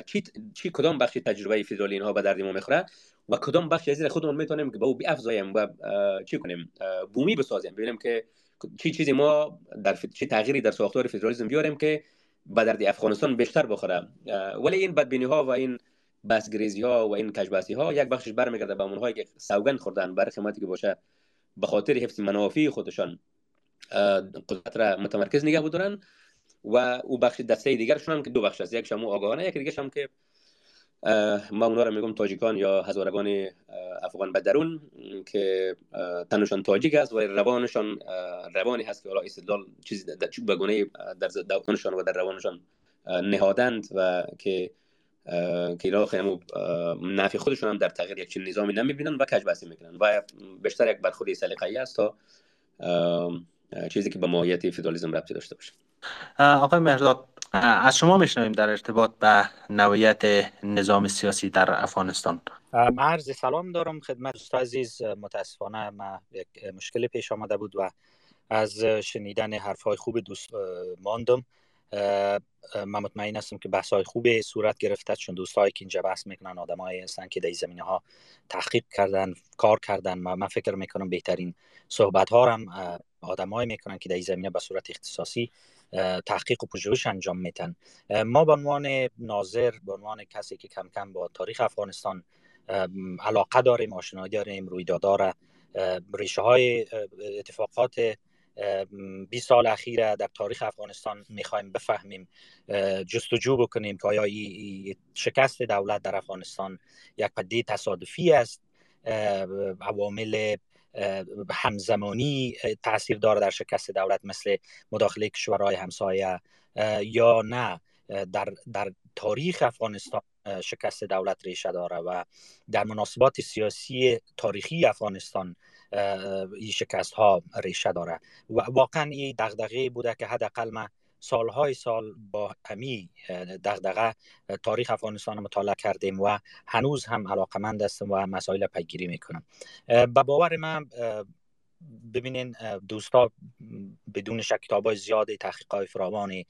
چی, چی کدام بخش تجربه فدرالی اینها به درد ما می‌خوره و کدام بخش از خودمون می‌تونیم که به او بیافزاییم و چی کنیم؟ بومی بسازیم. ببینیم که چی چیزی ما در چی تغییری در ساختار فدرالیسم بیاریم که به درد افغانستان بیشتر بخوره. ولی این بدبینی ها و این بسگریزی ها و این کشباسی ها یک بخشش برمیگرده به اونهایی که سوگند خوردن برای خدمتی که باشه به خاطر حفظ منافع خودشان. قدرت را متمرکز نگه بدارن و او بخش دسته دیگرشون هم که دو بخش است. یک شما آگاهانه یک دیگه هم که ما اونا رو میگم تاجیکان یا هزارگان افغان بدرون که تنشان تاجیک است و روانشان روانی هست که حالا استدلال چیزی به گونه در دونشان و در روانشان نهادند و که که اینا خیلی نفی خودشون هم در تغییر یک چنین نظامی نمی‌بینن و کج می‌کنن. و بیشتر یک برخوردی سلیقه‌ای است تا چیزی که به ماهیت فدرالیسم ربطی داشته باشه. آقای مهرداد از شما میشنویم در ارتباط به نوعیت نظام سیاسی در افغانستان. عرض سلام دارم خدمت دوست عزیز. متاسفانه ما یک مشکل پیش آمده بود و از شنیدن حرف های خوب دوست ماندم. من مطمئن هستم که بحث های خوب صورت گرفته چون دوستایی که اینجا بحث می‌کنن آدمایی هستن که در زمینه ها تحقیق کردن کار کردن. و من فکر می‌کنم بهترین صحبت ها هم آدمایی می‌کنن که در زمینه به صورت اختصاصی تحقیق و پژوهش انجام میتن ما به عنوان ناظر به عنوان کسی که کم کم با تاریخ افغانستان علاقه داریم آشنایی داریم رویدادها ریشه های اتفاقات 20 سال اخیر در تاریخ افغانستان می‌خوایم بفهمیم جستجو بکنیم که آیا شکست دولت در افغانستان یک پدیده تصادفی است؟ عوامل همزمانی تاثیر داره در شکست دولت مثل مداخله کشورهای همسایه یا نه در, در تاریخ افغانستان شکست دولت ریشه داره و در مناسبات سیاسی تاریخی افغانستان این شکست ها ریشه داره. و واقعا این دغدغه بوده که حداقل ما سالهای سال با همی دغدغه تاریخ افغانستان مطالعه کردیم و هنوز هم علاقمند هستم و مسائل پیگیری می‌کنم. به باور من ببینین دوستا بدون شک کتاب های زیاد تحقیق های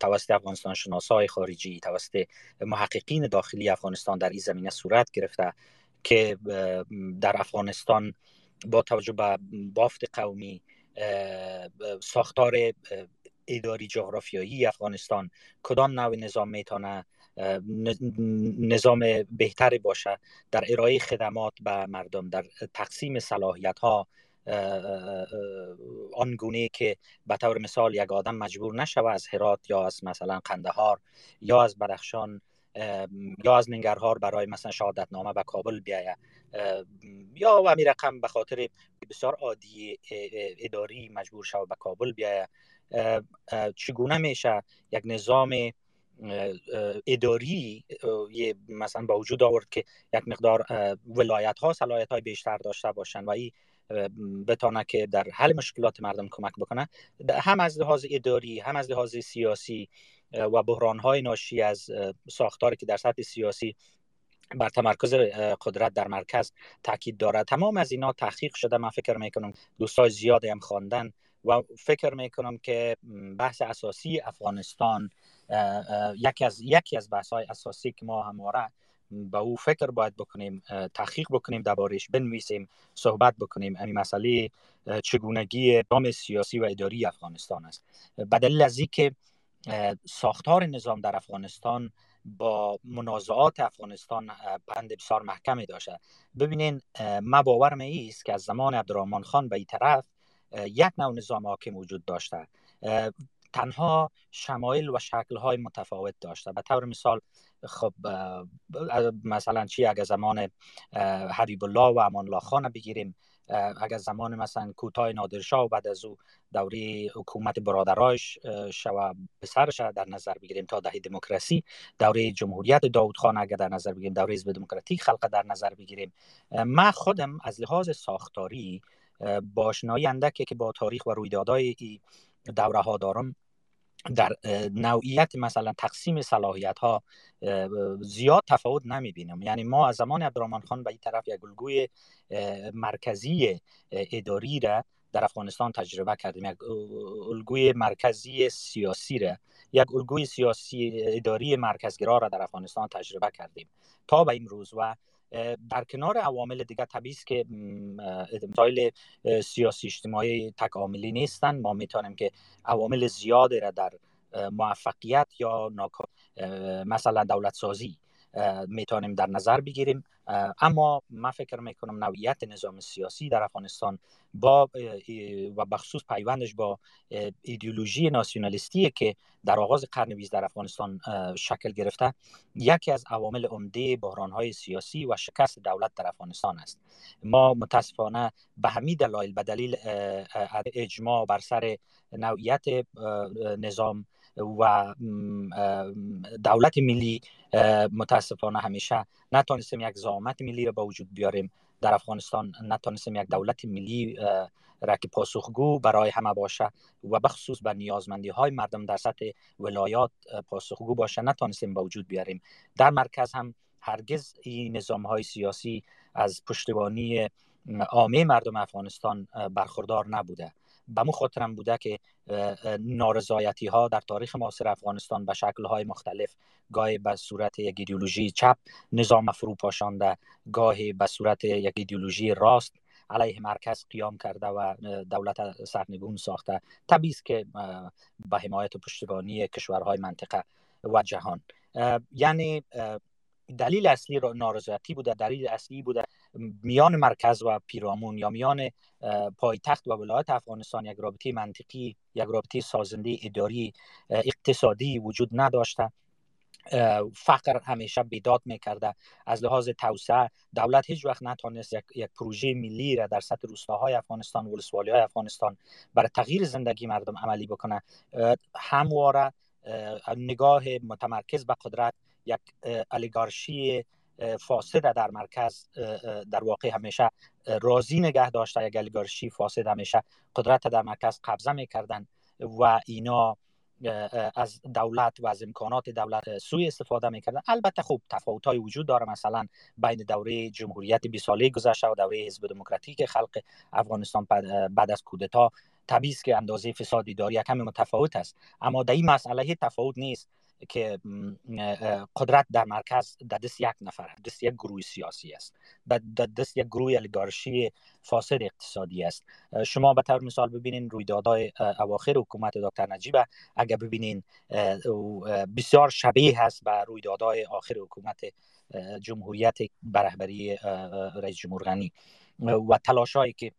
توسط افغانستان شناسای خارجی توسط محققین داخلی افغانستان در این زمینه صورت گرفته که در افغانستان با توجه به بافت قومی ساختار اداری جغرافیایی افغانستان کدام نوع نظام می‌تونه نظام بهتری باشه در ارائه خدمات به مردم در تقسیم صلاحیت ها آنگونه که به طور مثال یک آدم مجبور نشوه از هرات یا از مثلا قندهار یا از بدخشان یا از ننگرهار برای مثلا شهادت نامه به کابل بیایه یا و می رقم به خاطر بسیار عادی اداری مجبور شوه به کابل بیایه چگونه میشه یک نظام اداری مثلا با وجود آورد که یک مقدار ولایت ها صلاحیت های بیشتر داشته باشن و این بتانه که در حل مشکلات مردم کمک بکنه. هم از لحاظ اداری هم از لحاظ سیاسی و بحران های ناشی از ساختاری که در سطح سیاسی بر تمرکز قدرت در مرکز تاکید دارد. تمام از اینا تحقیق شده. من فکر می‌کنم دوستای زیادی هم خواندن. و فکر می‌کنم که بحث اساسی افغانستان یکی از یکی از بحث های اساسی که ما همواره به او فکر باید بکنیم تحقیق بکنیم دربارش بنویسیم صحبت بکنیم. این مسئله چگونگی نظام سیاسی و اداری افغانستان است. به دلیل از که ساختار نظام در افغانستان با منازعات افغانستان پند بسیار محکمی داشته. ببینین ما باورم است که از زمان عبدالرحمن خان به این طرف یک نوع نظام حاکم وجود داشته. تنها شمایل و شکلهای متفاوت داشته. به طور مثال خب مثلا چی؟ اگر زمان حبیب الله و امان الله خان بگیریم اگر زمان مثلا کوتاه نادرشاه و بعد از او دوره حکومت برادرایش شو سرش در نظر بگیریم تا دهه دموکراسی دوره جمهوریت داود خان اگر در نظر بگیریم دوره حزب دموکراتیک خلق در نظر بگیریم. من خودم از لحاظ ساختاری باشنایی اندکی که با تاریخ و رویدادهای دوره ها دارم در نوعیت مثلا تقسیم صلاحیت ها زیاد تفاوت نمی بینم یعنی ما از زمان عبدالرحمن خان به این طرف یک الگوی مرکزی اداری را در افغانستان تجربه کردیم. یک الگوی مرکزی سیاسی را یک الگوی سیاسی اداری مرکزگرا را در افغانستان تجربه کردیم. تا به امروز و در کنار عوامل دیگه طبیعی است که مسائل سیاسی اجتماعی تکاملی نیستن. ما می‌تونیم که عوامل زیادی را در موفقیت یا مثلا دولت سازی می‌تونیم در نظر بگیریم. اما من فکر می‌کنم نوعیت نظام سیاسی در افغانستان با و بخصوص پیوندش با ایدئولوژی ناسیونالیستی که در آغاز قرن بیست در افغانستان شکل گرفته یکی از عوامل عمده های سیاسی و شکست دولت در افغانستان است. ما متاسفانه به همین دلایل به دلیل اجماع بر سر نوعیت نظام و دولت ملی متاسفانه همیشه نتونستیم یک زامت ملی را به وجود بیاریم. در افغانستان نتونستیم یک دولت ملی را که پاسخگو برای همه باشه و بخصوص به نیازمندی های مردم در سطح ولایات پاسخگو باشه نتونستیم به وجود بیاریم. در مرکز هم هرگز این نظام های سیاسی از پشتیبانی عامه مردم افغانستان برخوردار نبوده. به مو خاطرم بوده که نارضایتی ها در تاریخ معاصر افغانستان به شکل های مختلف گاهی به صورت یک ایدئولوژی چپ نظام فرو پاشانده گاهی به صورت یک ایدئولوژی راست علیه مرکز قیام کرده و دولت سرنگون ساخته. طبیعی که به حمایت و پشتیبانی کشورهای منطقه و جهان. یعنی دلیل اصلی نارضایتی بوده دلیل اصلی بوده میان مرکز و پیرامون یا میان پایتخت و ولایت افغانستان یک رابطه منطقی یک رابطه سازنده اداری اقتصادی وجود نداشته. فقر همیشه بیداد می‌کرده. از لحاظ توسعه دولت هیچ وقت نتونست یک, یک پروژه ملی را در سطح روستاهای افغانستان و ولسوالی های افغانستان برای تغییر زندگی مردم عملی بکنه. همواره نگاه متمرکز به قدرت یک الیگارشی فاسد در مرکز در واقع همیشه راضی نگه داشته یک الیگارشی فاسد همیشه قدرت در مرکز قبضه می‌کردن و اینا از دولت و از امکانات دولت سوی استفاده می‌کردن. البته خوب تفاوت های وجود داره. مثلا بین دوره جمهوریت 20 ساله گذشته و دوره حزب دموکراتیک خلق افغانستان بعد از کودتا. است که اندازه فسادی داری کمی متفاوت است. اما در این مسئله تفاوت نیست. که قدرت در مرکز در دست یک نفر دست یک گروه سیاسی است. در دست یک گروه الیگارشی فاسد اقتصادی است. شما به طور مثال ببینین رویدادهای اواخر حکومت دکتر نجیب. اگر ببینین بسیار شبیه هست به رویدادهای آخر حکومت جمهوریت برهبری رئیس جمهور غنی. و تلاشایی که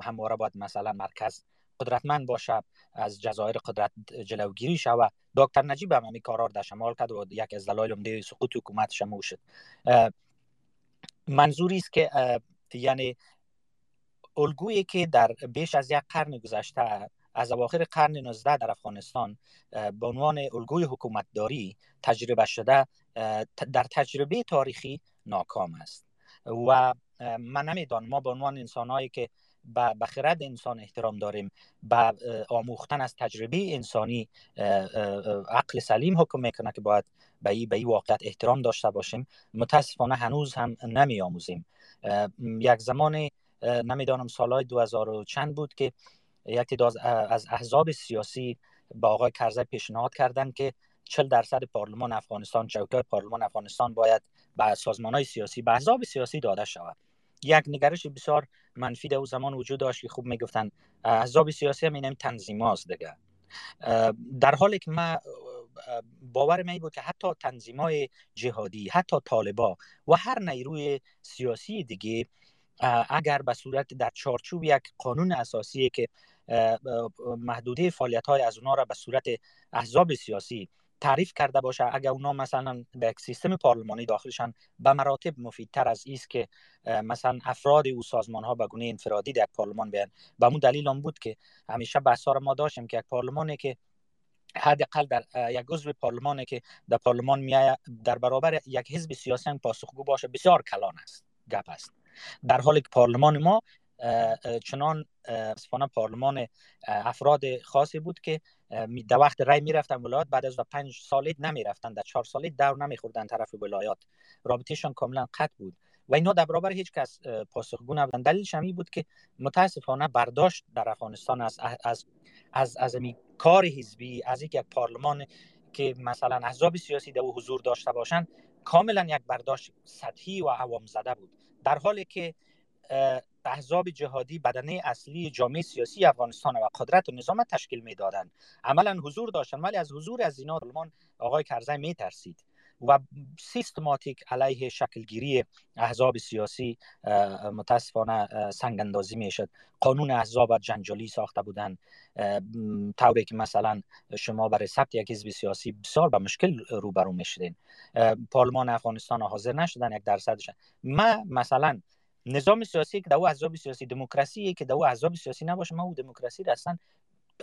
همواره باید مثلا مرکز قدرتمند باشه از جزایر قدرت جلوگیری شود. دکتر نجیب هم همین کارا در شمال کرد و یک از دلایل عمده سقوط حکومت شما شد. منظوری است که یعنی الگویی که در بیش از یک قرن گذشته از اواخر قرن 19 در افغانستان به عنوان الگوی حکومتداری تجربه شده در تجربه تاریخی ناکام است. و من نمی‌دانم ما به عنوان انسانهایی که به خرد انسان احترام داریم به آموختن از تجربه انسانی عقل سلیم حکم می‌کنه که باید به این به واقعیت احترام داشته باشیم. متاسفانه هنوز هم نمی آموزیم. یک زمان نمی‌دانم سالهای 2000 چند بود که یک از احزاب سیاسی با آقای کرزی پیشنهاد کردند که 40 درصد پارلمان افغانستان چوکای پارلمان افغانستان باید به سازمان های سیاسی به احزاب سیاسی داده شود. یک نگرش بسیار منفی در زمان وجود داشت که خوب می‌گفتن احزاب سیاسی هم این تنظیم هاست دیگه. در حالی که ما باور می بود که حتی تنظیم های جهادی حتی طالبا و هر نیروی سیاسی دیگه اگر به صورت در چارچوب یک قانون اساسی که محدوده فعالیت های از اونها را به صورت احزاب سیاسی تعریف کرده باشه اگر اونا مثلا به یک سیستم پارلمانی داخلشان به مراتب مفیدتر از ایست که مثلا افراد او سازمان ها به گونه انفرادی در پارلمان بیان. به اون دلیل هم بود که همیشه بحث ما داشتیم که یک پارلمانی که حداقل در یک عضو پارلمانی که در پارلمان میآید در برابر یک حزب سیاسی پاسخگو باشه بسیار کلان است گپ است. در حالی که پارلمان ما چنان متاسفانه پارلمان افراد خاصی بود که در وقت رای می‌رفتن ولایات بعد از پنج ساله نمی‌رفتن در چهار ساله دور نمیخوردن طرف ولایات. رابطهشان کاملا قطع بود. و اینا در برابر هیچ کس پاسخگو نبودن. دلیلش هم بود که متاسفانه برداشت در افغانستان از از از از کار حزبی از یک پارلمان که مثلا احزاب سیاسی در حضور داشته باشند کاملا یک برداشت سطحی و عوام زده بود. در حالی که احزاب جهادی بدنه اصلی جامعه سیاسی افغانستان و قدرت و نظام تشکیل می‌دادند. عملا حضور داشتن ولی از حضور از اینا آقای کرزی میترسید و سیستماتیک علیه شکلگیری احزاب سیاسی متاسفانه سنگ اندازی می‌شد. قانون احزاب جنجالی ساخته بودن طوری که مثلا شما برای ثبت یک حزب سیاسی بسیار به مشکل روبرو می‌شدین. پارلمان افغانستان حاضر نشدن یک درصدش. ما مثلا نظام سیاسی که دو احزاب سیاسی دموکراسی که دو احزاب سیاسی نباشه. ما او دموکراسی را اصلا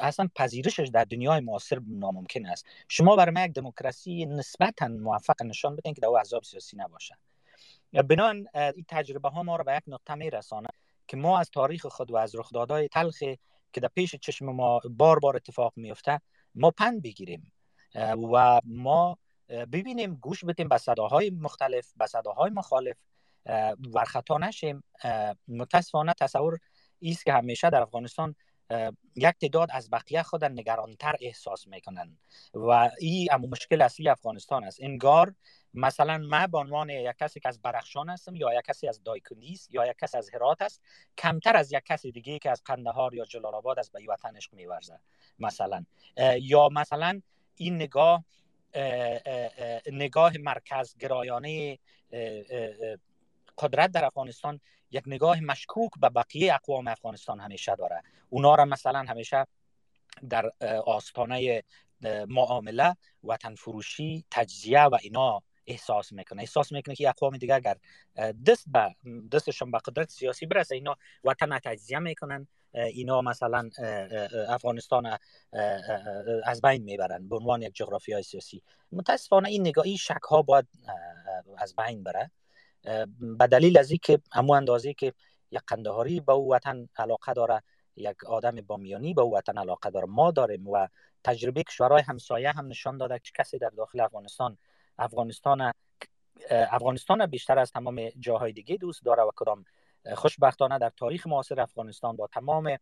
اصلا پذیرشش در دنیای معاصر ناممکن است. شما برای ما یک دموکراسی نسبتا موفق نشان بدین که دو احزاب سیاسی نباشه. بنان این تجربه ها ما را به یک نقطه می رسانه که ما از تاریخ خود و از رخدادهای تلخ که در پیش چشم ما بار بار اتفاق میفته ما پند بگیریم. و ما ببینیم گوش بدیم به صداهای مختلف به صداهای مخالف. ورخطا نشیم متاسفانه تصور ایست که همیشه در افغانستان یک تعداد از بقیه خود نگرانتر احساس می‌کنن و این اما مشکل اصلی افغانستان است. انگار مثلا من به عنوان یک کسی که از برخشان هستم یا یک کسی از دایکنیس یا یک کسی از هرات است کمتر از یک کسی دیگه که از قندهار یا جلال آباد است به وطن عشق میورزه مثلا. یا مثلا این نگاه نگاه مرکز گرایانه قدرت در افغانستان یک نگاه مشکوک به بقیه اقوام افغانستان همیشه داره. اونا را مثلا همیشه در آستانه معامله وطن فروشی تجزیه و اینا احساس می‌کنه. احساس می‌کنه که اقوام دیگه اگر دست به دستشون به قدرت سیاسی برسه اینا وطن تجزیه می‌کنن اینا مثلا افغانستان از بین می‌برن به عنوان یک جغرافی های سیاسی. متاسفانه این نگاهی شک ها باید از بین بره. به دلیل از اینکه همون اندازه که یک قندهاری به او وطن علاقه داره یک آدم بامیانی به او وطن علاقه داره ما داریم و تجربه کشورهای همسایه هم نشان داده که کسی در داخل افغانستان افغانستان افغانستان بیشتر از تمام جاهای دیگه دوست داره و کدام خوشبختانه در تاریخ معاصر افغانستان با تمام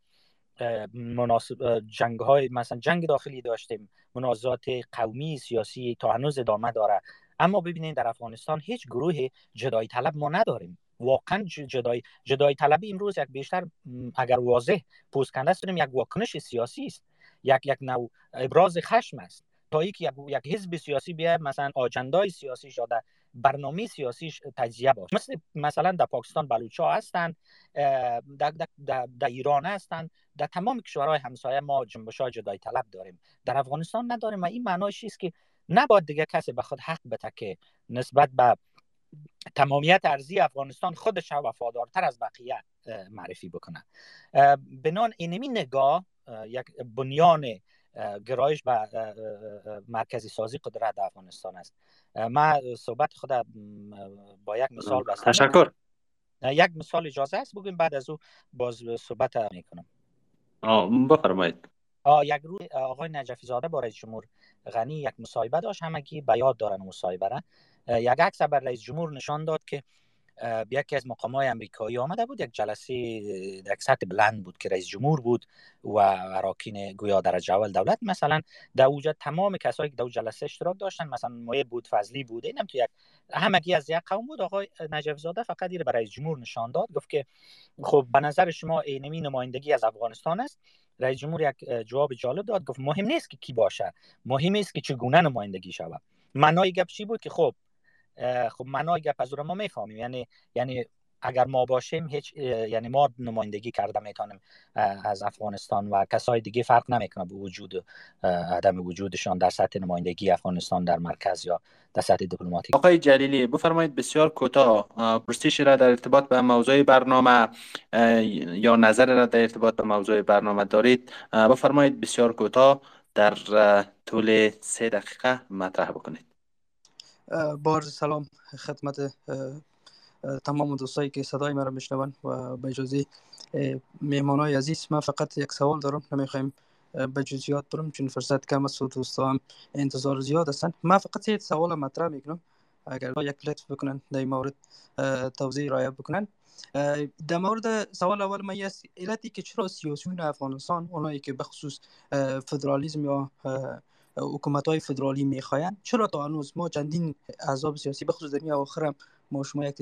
مناسب جنگ های مثلا جنگ داخلی داشتیم منازعات قومی سیاسی تا هنوز ادامه داره. اما ببینید در افغانستان هیچ گروه جدای طلب ما نداریم. واقعا جدای جدای طلبی امروز یک بیشتر اگر واضح پوست کنده است یک واکنش سیاسی است. یک یک نوع ابراز خشم است. تا یک یک حزب سیاسی بیا مثلا آجندای سیاسی شده برنامه سیاسی تجزیه باشه. مثل مثلا در پاکستان بلوچا هستند در, در, در ایران هستند در تمام کشورهای همسایه ما جنبش جدای طلب داریم. در افغانستان نداریم و این معنایش است که نباید دیگه کسی به خود حق بتکه نسبت به تمامیت ارزی افغانستان خودش وفادارتر از بقیه معرفی بکنه. بنان اینمی نگاه یک بنیان گرایش به مرکزی سازی قدرت افغانستان است. ما صحبت خود با یک مثال بستم. تشکر. یک مثال اجازه است بگیم بعد از او باز صحبت می‌کنم. بفرمایید. یک روز آقای نجفی زاده با رئیس جمهور غنی یک مصاحبه داشت. همگی به یاد دارن مصاحبه را. یک عکس بر رئیس جمهور نشان داد که یکی از مقام های امریکایی آمده بود یک جلسه در سطح بلند بود که رئیس جمهور بود و اراکین گویا در جوال دولت. مثلا در اوجا تمام کسایی که در جلسه اشتراک داشتن مثلا مایه بود فضلی بود اینم تو یک همگی از یک قوم بود. آقای نجف زاده فقط به رئیس جمهور نشان داد گفت که خب به نظر شما اینمی نمایندگی از افغانستان است؟ رئیس جمهور یک جواب جالب داد گفت مهم نیست که کی باشه مهم است که چگونه نمایندگی شود. معنای گپ چی بود که خب خب معنای گپ از ما می‌فهمیم یعنی یعنی اگر ما باشیم هیچ یعنی ما نمایندگی کرده می‌تونیم از افغانستان و کسای دیگه فرق نمی‌کنه به وجود عدم وجودشان در سطح نمایندگی افغانستان در مرکز یا در سطح دیپلماتیک. آقای جلیلی بفرمایید بسیار کوتاه پرسش را در ارتباط به موضوع برنامه یا نظر را در ارتباط به موضوع برنامه دارید. بفرمایید بسیار کوتاه در طول سه دقیقه مطرح بکنید. بار سلام خدمت تمام دوستایی که صدای مرا میشنون و به اجازه های عزیز من فقط یک سوال دارم نمی‌خوایم به جزئیات برم چون فرصت کم است و دوستا هم انتظار زیاد هستن. من فقط یک سوال مطرح می‌کنم. اگر یک لطف بکنن در مورد توضیح رایه بکنن. در مورد سوال اول من است علتی که چرا سیاسیون افغانستان اونایی که بخصوص فدرالیزم یا حکومت های فدرالی می‌خواین. چرا تا هنوز ما چندین احزاب سیاسی بخصوص در آخرم ما شما یک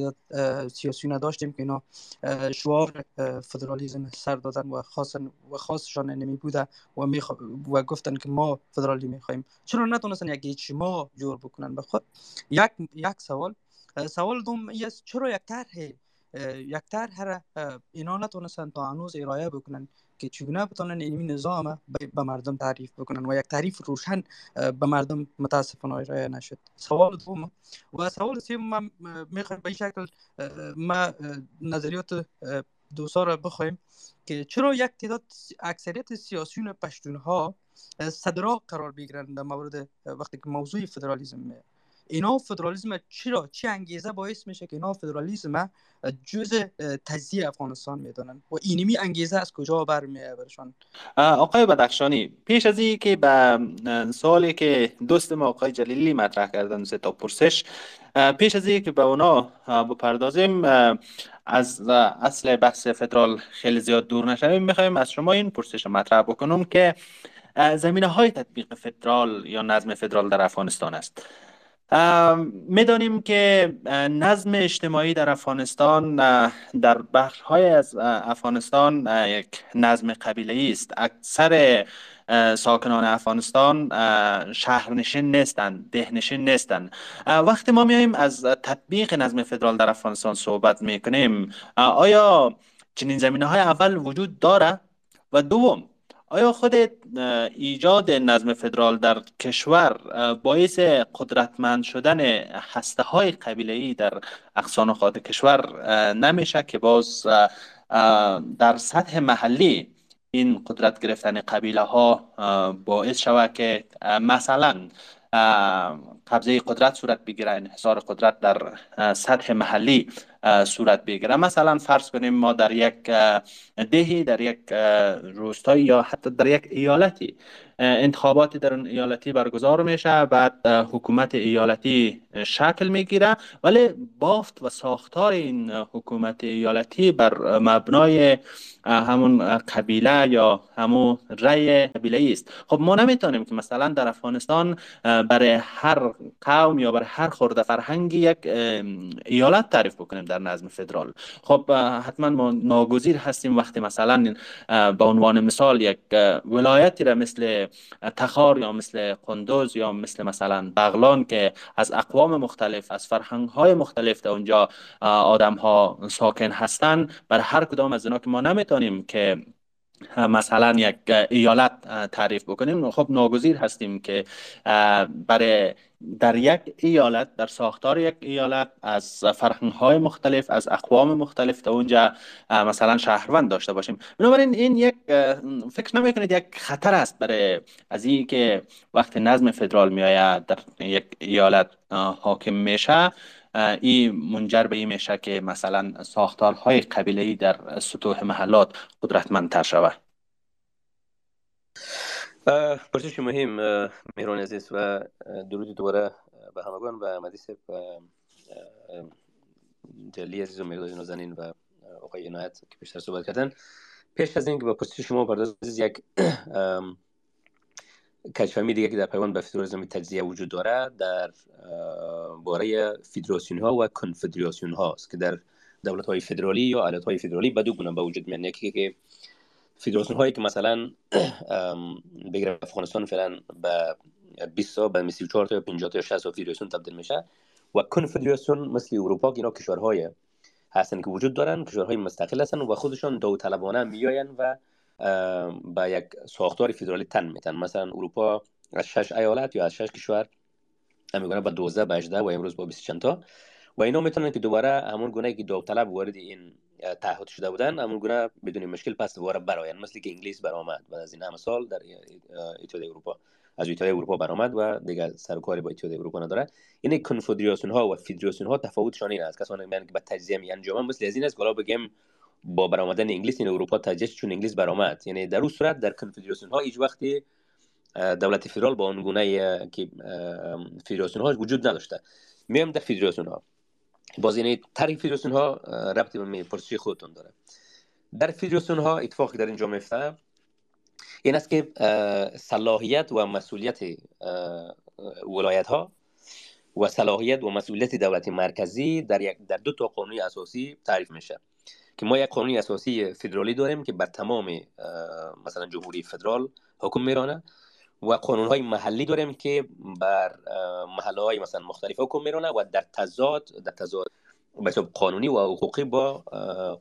سیاسی نداشتیم که اینا شعار فدرالیزم سر دادن و خاصن و خاصشان نمی بوده و می و گفتن که ما فدرالی می‌خوایم. چرا نتونستن یک اجتماع جور بکنن؟ به خود یک یک سوال سوال دوم است چرا یک طرح یک طرح اینا نتونستن تا هنوز ارائه بکنن؟ که چگونه بتونن این نظام به مردم تعریف بکنن و یک تعریف روشن به مردم متاسفانه ارائه نشد. سوال دوم و سوال سوم من می‌خوایم به این شکل ما نظریات دوستا را بخوایم که چرا یک تعداد اکثریت سیاسیون پشتون ها صدرا قرار بگیرند در مورد وقتی که موضوع فدرالیزم اینا فدرالیسم چرا چه انگیزه باعث میشه که اینا فدرالیسم جز تجزیه افغانستان می‌دانن و اینمی انگیزه از کجا برمیاد برشان؟ آقای بدخشانی پیش از که به سوالی که دوست ما آقای جلیلی مطرح کردن سه تا پرسش پیش از این که به اونا بپردازیم از اصل بحث فدرال خیلی زیاد دور نشویم می‌خوایم از شما این پرسش مطرح بکنم که زمینه های تطبیق فدرال یا نظم فدرال در افغانستان است. می‌دانیم که نظم اجتماعی در افغانستان در بخش های از افغانستان یک نظم قبیله است. اکثر ساکنان افغانستان شهرنشین نیستند دهنشین نیستند. وقتی ما میاییم از تطبیق نظم فدرال در افغانستان صحبت می‌کنیم آیا چنین زمینه های اول وجود داره و دوم آیا خود ایجاد نظم فدرال در کشور باعث قدرتمند شدن هسته های قبیله ای در اقصان خود کشور نمیشه که باز در سطح محلی این قدرت گرفتن قبیله ها باعث شود که مثلا قبضه قدرت صورت بگیره انحصار قدرت در سطح محلی صورت بگیره. مثلا فرض کنیم ما در یک دهی در یک روستایی یا حتی در یک ایالتی انتخابات در اون ایالتی برگزار میشه بعد حکومت ایالتی شکل می‌گیره. ولی بافت و ساختار این حکومت ایالتی بر مبنای همون قبیله یا همون رأی قبیله است. خب ما نمی‌تونیم که مثلا در افغانستان برای هر قوم یا برای هر خورده فرهنگی یک ایالت تعریف بکنیم. در نظم فدرال. خب حتما ما ناگزیر هستیم وقتی مثلا به عنوان مثال یک ولایتی را مثل تخار یا مثل قندوز یا مثل مثلا بغلان که از اقوام مختلف از فرهنگ های مختلف در اونجا آدم ها ساکن هستند بر هر کدام از اینا که ما نمی‌تونیم که مثلا یک ایالت تعریف بکنیم. خب ناگزیر هستیم که برای در یک ایالت در ساختار یک ایالت از فرهنگ های مختلف از اقوام مختلف تا اونجا مثلا شهروند داشته باشیم. بنابراین این یک فکر نمی یک خطر است برای از این که وقت نظم فدرال می آید در یک ایالت حاکم میشه. این منجر به این میشه که مثلا ساختارهای قبیله در سطوح محلات قدرتمندتر شود. پرسش مهم مهران عزیز و درود دوباره به همگان و مدیس جلی عزیز و مقداد نازنین و آقای عنایت که پیشتر صحبت کردن. پیش از اینکه با پرسش شما پرداز یک کچفهمی دیگه که در پیوان به فدرالیسم تجزیه وجود داره در باره فدراسیون ها و کنفدراسیون هاست که در دولت های فدرالی یا ایالت های فدرالی به دو گونه به وجود میاد. یکی که فدراسیون هایی که مثلا بگیر افغانستان فعلا به 20 تا به 34 تا یا 50 تا یا 60 تا فدراسیون تبدیل میشه و کنفدراسیون مثل اروپا که اینا کشورهای هستن که وجود دارن کشورهای مستقل هستن و خودشون داوطلبانه میآین و به یک ساختار فدرالی تن میتن. مثلا اروپا از شش ایالت یا از شش کشور میگونه به 12 به 18 و امروز با 20 چند تا. و اینا می‌تونن که دوباره همون گونه که داوطلب وارد این تعهد شده بودن همون گونه بدون مشکل پس دوباره براین مثل که انگلیس برآمد بعد از این همه سال در اتحادیه اروپا. از اتحادیه اروپا برآمد و دیگه سر کاری با اتحادیه اروپا نداره. این کنفدراسیون ها و فدراسیون ها تفاوتشان این است. کسانی که به تجزیه می انجام مثل از این است که بگم با برآمدن انگلیس این اروپا تجزیه چون انگلیس برآمد. یعنی در اون صورت در کنفدراسیون ها هیچ وقتی دولت فدرال با اون گونه که فدراسیون ها وجود نداشته. میام در فدراسیون ها باز یعنی تعریف فدراسیون ها ربطی به پرسشی خودتون داره. در فدراسیون ها اتفاقی در اینجا میفته این است که صلاحیت و مسئولیت ولایت ها و صلاحیت و مسئولیت دولت مرکزی در یک در دو تا قانون اساسی تعریف میشه. که ما یک قانون اساسی فدرالی داریم که بر تمام مثلا جمهوری فدرال حکم میرانه و قانون های محلی داریم که بر محله های مثلا مختلف حکم میرانه و در تضاد در تضاد به قانونی و حقوقی با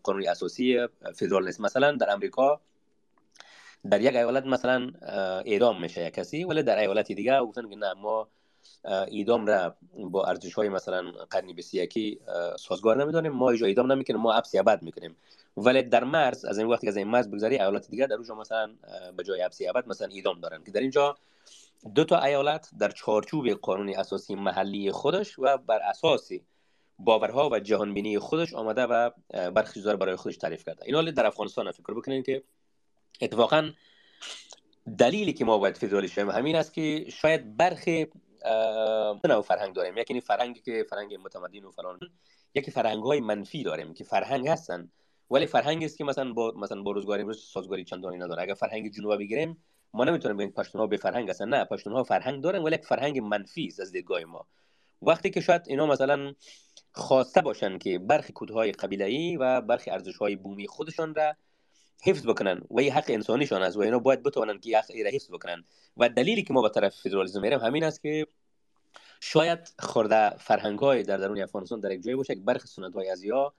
قانون اساسی فدرال نیست. مثلا در امریکا در یک ایالت مثلا اعدام میشه یک کسی ولی در ایالت دیگه گفتن که نه ما ایدام را با ارزش های مثلا قرنی یکی سازگار نمی‌دانیم. ما ایجا ایدام نمی‌کنیم ما حبس ابد می‌کنیم. ولی در مرز از این وقتی که از این مرز بگذاری ایالت دیگه در اونجا مثلا به جای حبس ابد مثلا ایدام دارن. که در اینجا دو تا ایالت در چارچوب قانونی اساسی محلی خودش و بر اساسی باورها و جهانبینی خودش آمده و برخی برای خودش تعریف کرده. این حال در افغانستان فکر بکنید که اتفاقا دلیلی که ما باید فدرالی شویم همین است که شاید برخی نوع فرهنگ داریم. یکی فرهنگی که فرهنگ متمدن و فلان. یکی فرهنگ های منفی داریم که فرهنگ هستن. ولی فرهنگی است که مثلا با مثلا با روزگار امروز سازگاری چندانی نداره. اگر فرهنگ جنوب بگیریم ما نمی‌تونیم بگیم پشتون ها به فرهنگ هستن. نه پشتون ها فرهنگ دارن ولی فرهنگ منفی است از دیدگاه ما. وقتی که شاید اینا مثلا خواسته باشن که برخی کودهای قبیله و برخی ارزش های بومی خودشان را حفظ بکنن و این حق انسانیشان است و اینا باید بتوانن که حق را حفظ بکنن. و دلیلی که ما به طرف فدرالیسم میریم همین است که شاید خورده فرهنگ های در درون افغانستان در یک جایی باشه که برخی سنت های از یا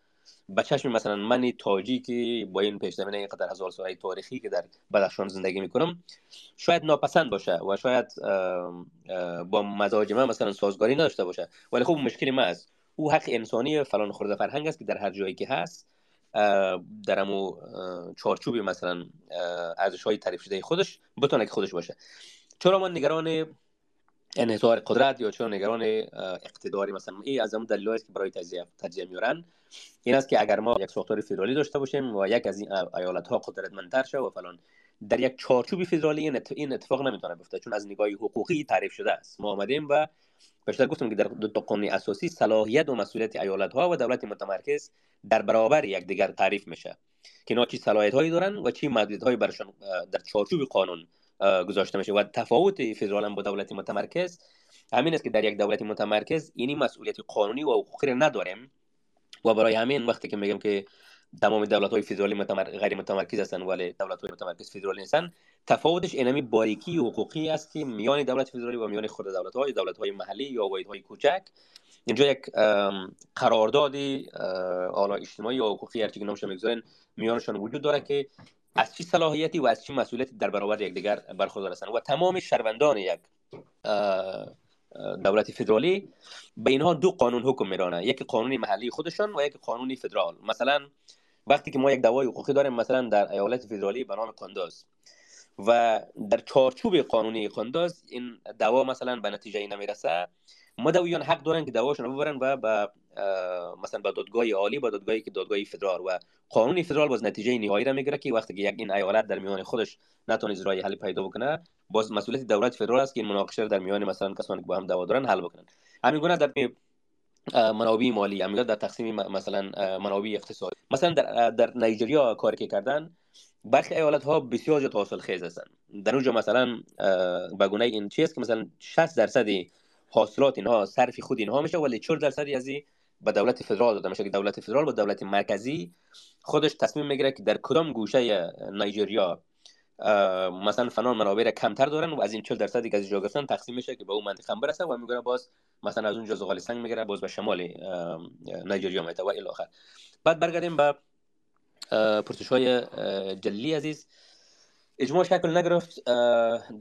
به چشم مثلا من تاجی که با این پیش زمینه اینقدر هزار ساله تاریخی که در بدخشان زندگی می‌کنم شاید ناپسند باشه و شاید با مزاج من مثلا سازگاری نداشته باشه. ولی خب مشکلی ما است. او حق انسانی فلان خورده فرهنگ است که در هر جایی که هست در امو چارچوبی مثلا ارزش های تعریف شده خودش بتونه که خودش باشه. چرا ما نگران انحصار قدرت یا چرا نگران اقتداری؟ مثلا این از اون دلایلی است که برای تجزیه تجزیه میارن این است که اگر ما یک ساختار فدرالی داشته باشیم و یک از این ایالت ها قدرتمندتر شه و فلان. در یک چارچوبی فدرالی این اتفاق نمی‌تونه بیفته چون از نگاه حقوقی تعریف شده است. ما آمدیم و بیشتر گفتم که در دو قانون اساسی صلاحیت و مسئولیت ایالت ها و دولت متمرکز در برابر یکدیگر تعریف میشه. که اینا چی صلاحیت هایی دارن و چی محدودیت هایی برشان در چارچوب قانون گذاشته میشه. و تفاوت فدرال با دولت متمرکز همین است که در یک دولت متمرکز اینی مسئولیت قانونی و حقوقی نداریم. و برای همین وقتی که میگم که تمام دولت های فدرالی متمر... غیر متمرکز هستند ولی دولت های متمرکز فدرالی نیستن. تفاوتش اینمی باریکی حقوقی است که میان دولت فدرالی و میان خود دولت های دولت های محلی یا واحد های کوچک. اینجا یک قراردادی حالا اجتماعی یا حقوقی هرچی که نامش می‌گذارن میانشان وجود داره که از چی صلاحیتی و از چی مسئولیتی در برابر یکدیگر برخوردار هستند و تمام شهروندان یک دولت فدرالی به اینها دو قانون حکم میرانه یک قانونی محلی خودشان و یک قانونی فدرال. مثلا وقتی که ما یک دوای حقوقی داریم مثلا در ایالت فدرالی به نام قنداز و در چارچوب قانونی قنداز این دوا مثلا به نتیجه نمی‌رسه مدویان حق دارن که دعواشون ببرن و به مثلا به دادگاه عالی با دادگاهی که دادگاه فدرال و قانون فدرال باز نتیجه نهایی را می‌گیره که وقتی که یک این ایالت در میان خودش نتونه اجرای حل پیدا بکنه باز مسئولیت دولت فدرال است که این مناقشه در میان مثلا کسانی که با هم دعوا دارن حل بکنن. همین گونه در منابع مالی هم در تقسیم مثلا منابع اقتصادی. مثلا در, در نیجریا کاری که کردن برخی ایالت ها بسیار جد حاصل خیز هستند در اونجا مثلا بگونه این چیز که مثلا 60 درصد حاصلات اینها صرف خود اینها میشه ولی 40 درصدی از به دولت فدرال داده میشه. که دولت فدرال و دولت مرکزی خودش تصمیم می‌گیره که در کدام گوشه نیجریا مثلا فنان منابع کمتر دارن و از این 40 درصدی که از جا گرفتن تقسیم میشه که به اون منطقه هم برسه و میگه باز مثلا از اونجا زغال سنگ می‌گیره باز به شمال نیجریا میته و الی آخر. بعد برگردیم به پرسش های جلی عزیز. اجماع شکل نگرفت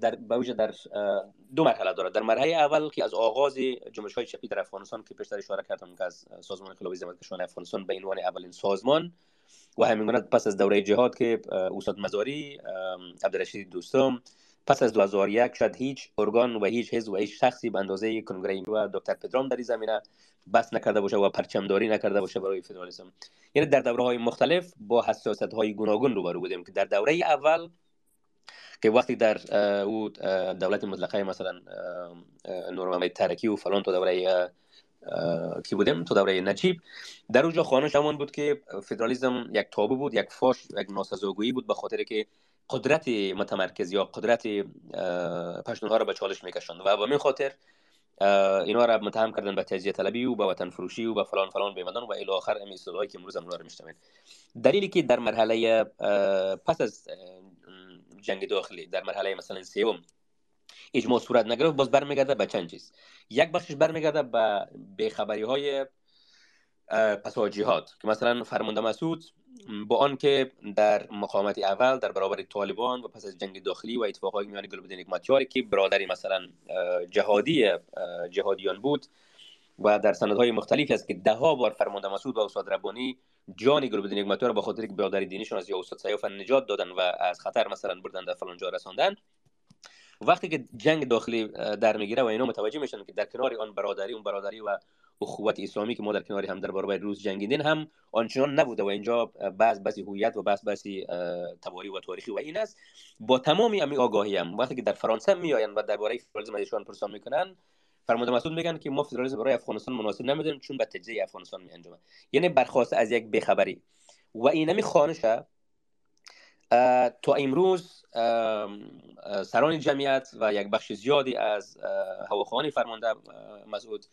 در بوجه در دو مرحله دارد در مرحله اول که از آغاز جنبش های چپی در افغانستان که پیشتر اشاره کردم که از سازمان انقلابی زمینکشان افغانستان به عنوان اولین سازمان و همین پس از دوره جهاد که استاد مزاری عبدالرشید دوستم پس از 2001 شد هیچ ارگان و هیچ حزب و هیچ شخصی به اندازه کنگره و دکتر پدرام در این زمینه بس نکرده باشه و پرچمداری نکرده باشه برای فدرالیسم. یعنی در دوره های مختلف با حساسیت های گوناگون روبرو بودیم که در دوره اول که وقتی در او دولت مطلقه مثلا نور ترکی و فلان تو دوره کی بودیم؟ تو دوره نجیب. در اونجا خانش همون بود که فدرالیسم یک تابو بود یک فاش یک ناسزاگویی بود به خاطر که قدرت متمرکز یا قدرت پشتونها را به چالش می‌کشند. و به این خاطر اینا را متهم کردن به تجزیه طلبی و به وطن فروشی و به فلان فلان بیمدن و الی آخر امی که امروز هم رو میشنوین. دلیلی که در مرحله پس از جنگ داخلی در مرحله مثلا سوم اجماع صورت نگرفت باز برمیگرده به چند چیز. یک بخشش برمیگرده به بیخبری های پس جهاد که مثلا فرمانده مسعود با آنکه در مقامت اول در برابر طالبان و پس از جنگ داخلی و اتفاقهای میان گلبدین نعمتیاری که برادری مثلا جهادی جهادیان بود و در سندهای مختلفی است که ده ها بار فرمانده مسعود و استاد ربانی جان گلبدین نعمتیار به خاطر که برادری دینیشون از یا استاد سیاف نجات دادن و از خطر مثلا بردن در فلان جا رساندن. وقتی که جنگ داخلی در می‌گیره و اینا متوجه میشن که در کنار آن برادری اون برادری و اخوت اسلامی که ما در کنار هم در برابر روز جنگیدین هم آنچنان نبوده و اینجا بعض بعضی هویت و بعض بعضی تواریخ و تاریخی و این است. با تمامی امی آگاهی هم وقتی که در فرانسه میآیند و درباره فدرالیسم ازشان پرسان می‌کنن فرمانده مسعود میگن که ما فدرالیسم برای افغانستان مناسب نمی‌دونیم چون به تجزیه افغانستان می انجامه یعنی برخواست از یک بخبری و اینمی خانشه تا امروز سران جمعیت و یک بخش زیادی از هواخوان فرمانده مسعود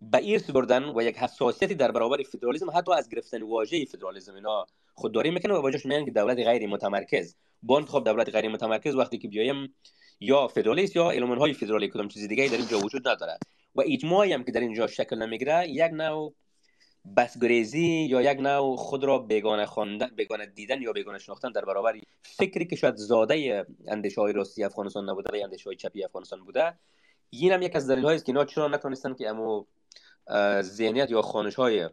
به ایرس بردن و یک حساسیتی در برابر فدرالیسم حتی از گرفتن واژه فدرالیسم. اینا خودداری می‌کنه و باجاش میگن که دولت غیر متمرکز. با خب دولت غیر متمرکز وقتی که بیایم یا فدرالیست یا المان های فدرالی کدام چیز دیگه در اینجا وجود نداره. و اجماعی هم که در اینجا شکل نمی‌گیره یک نوع بسگریزی یا یک نوع خود را بیگانه خواندن بیگانه دیدن یا بیگانه شناختن در برابر فکری که شاید زاده اندیشه های راستی افغانستان نبوده یا اندیشه های چپی افغانستان بوده. این هم یک از دلیل است که اینا چرا نتونستن که امو ذهنیت یا خانش های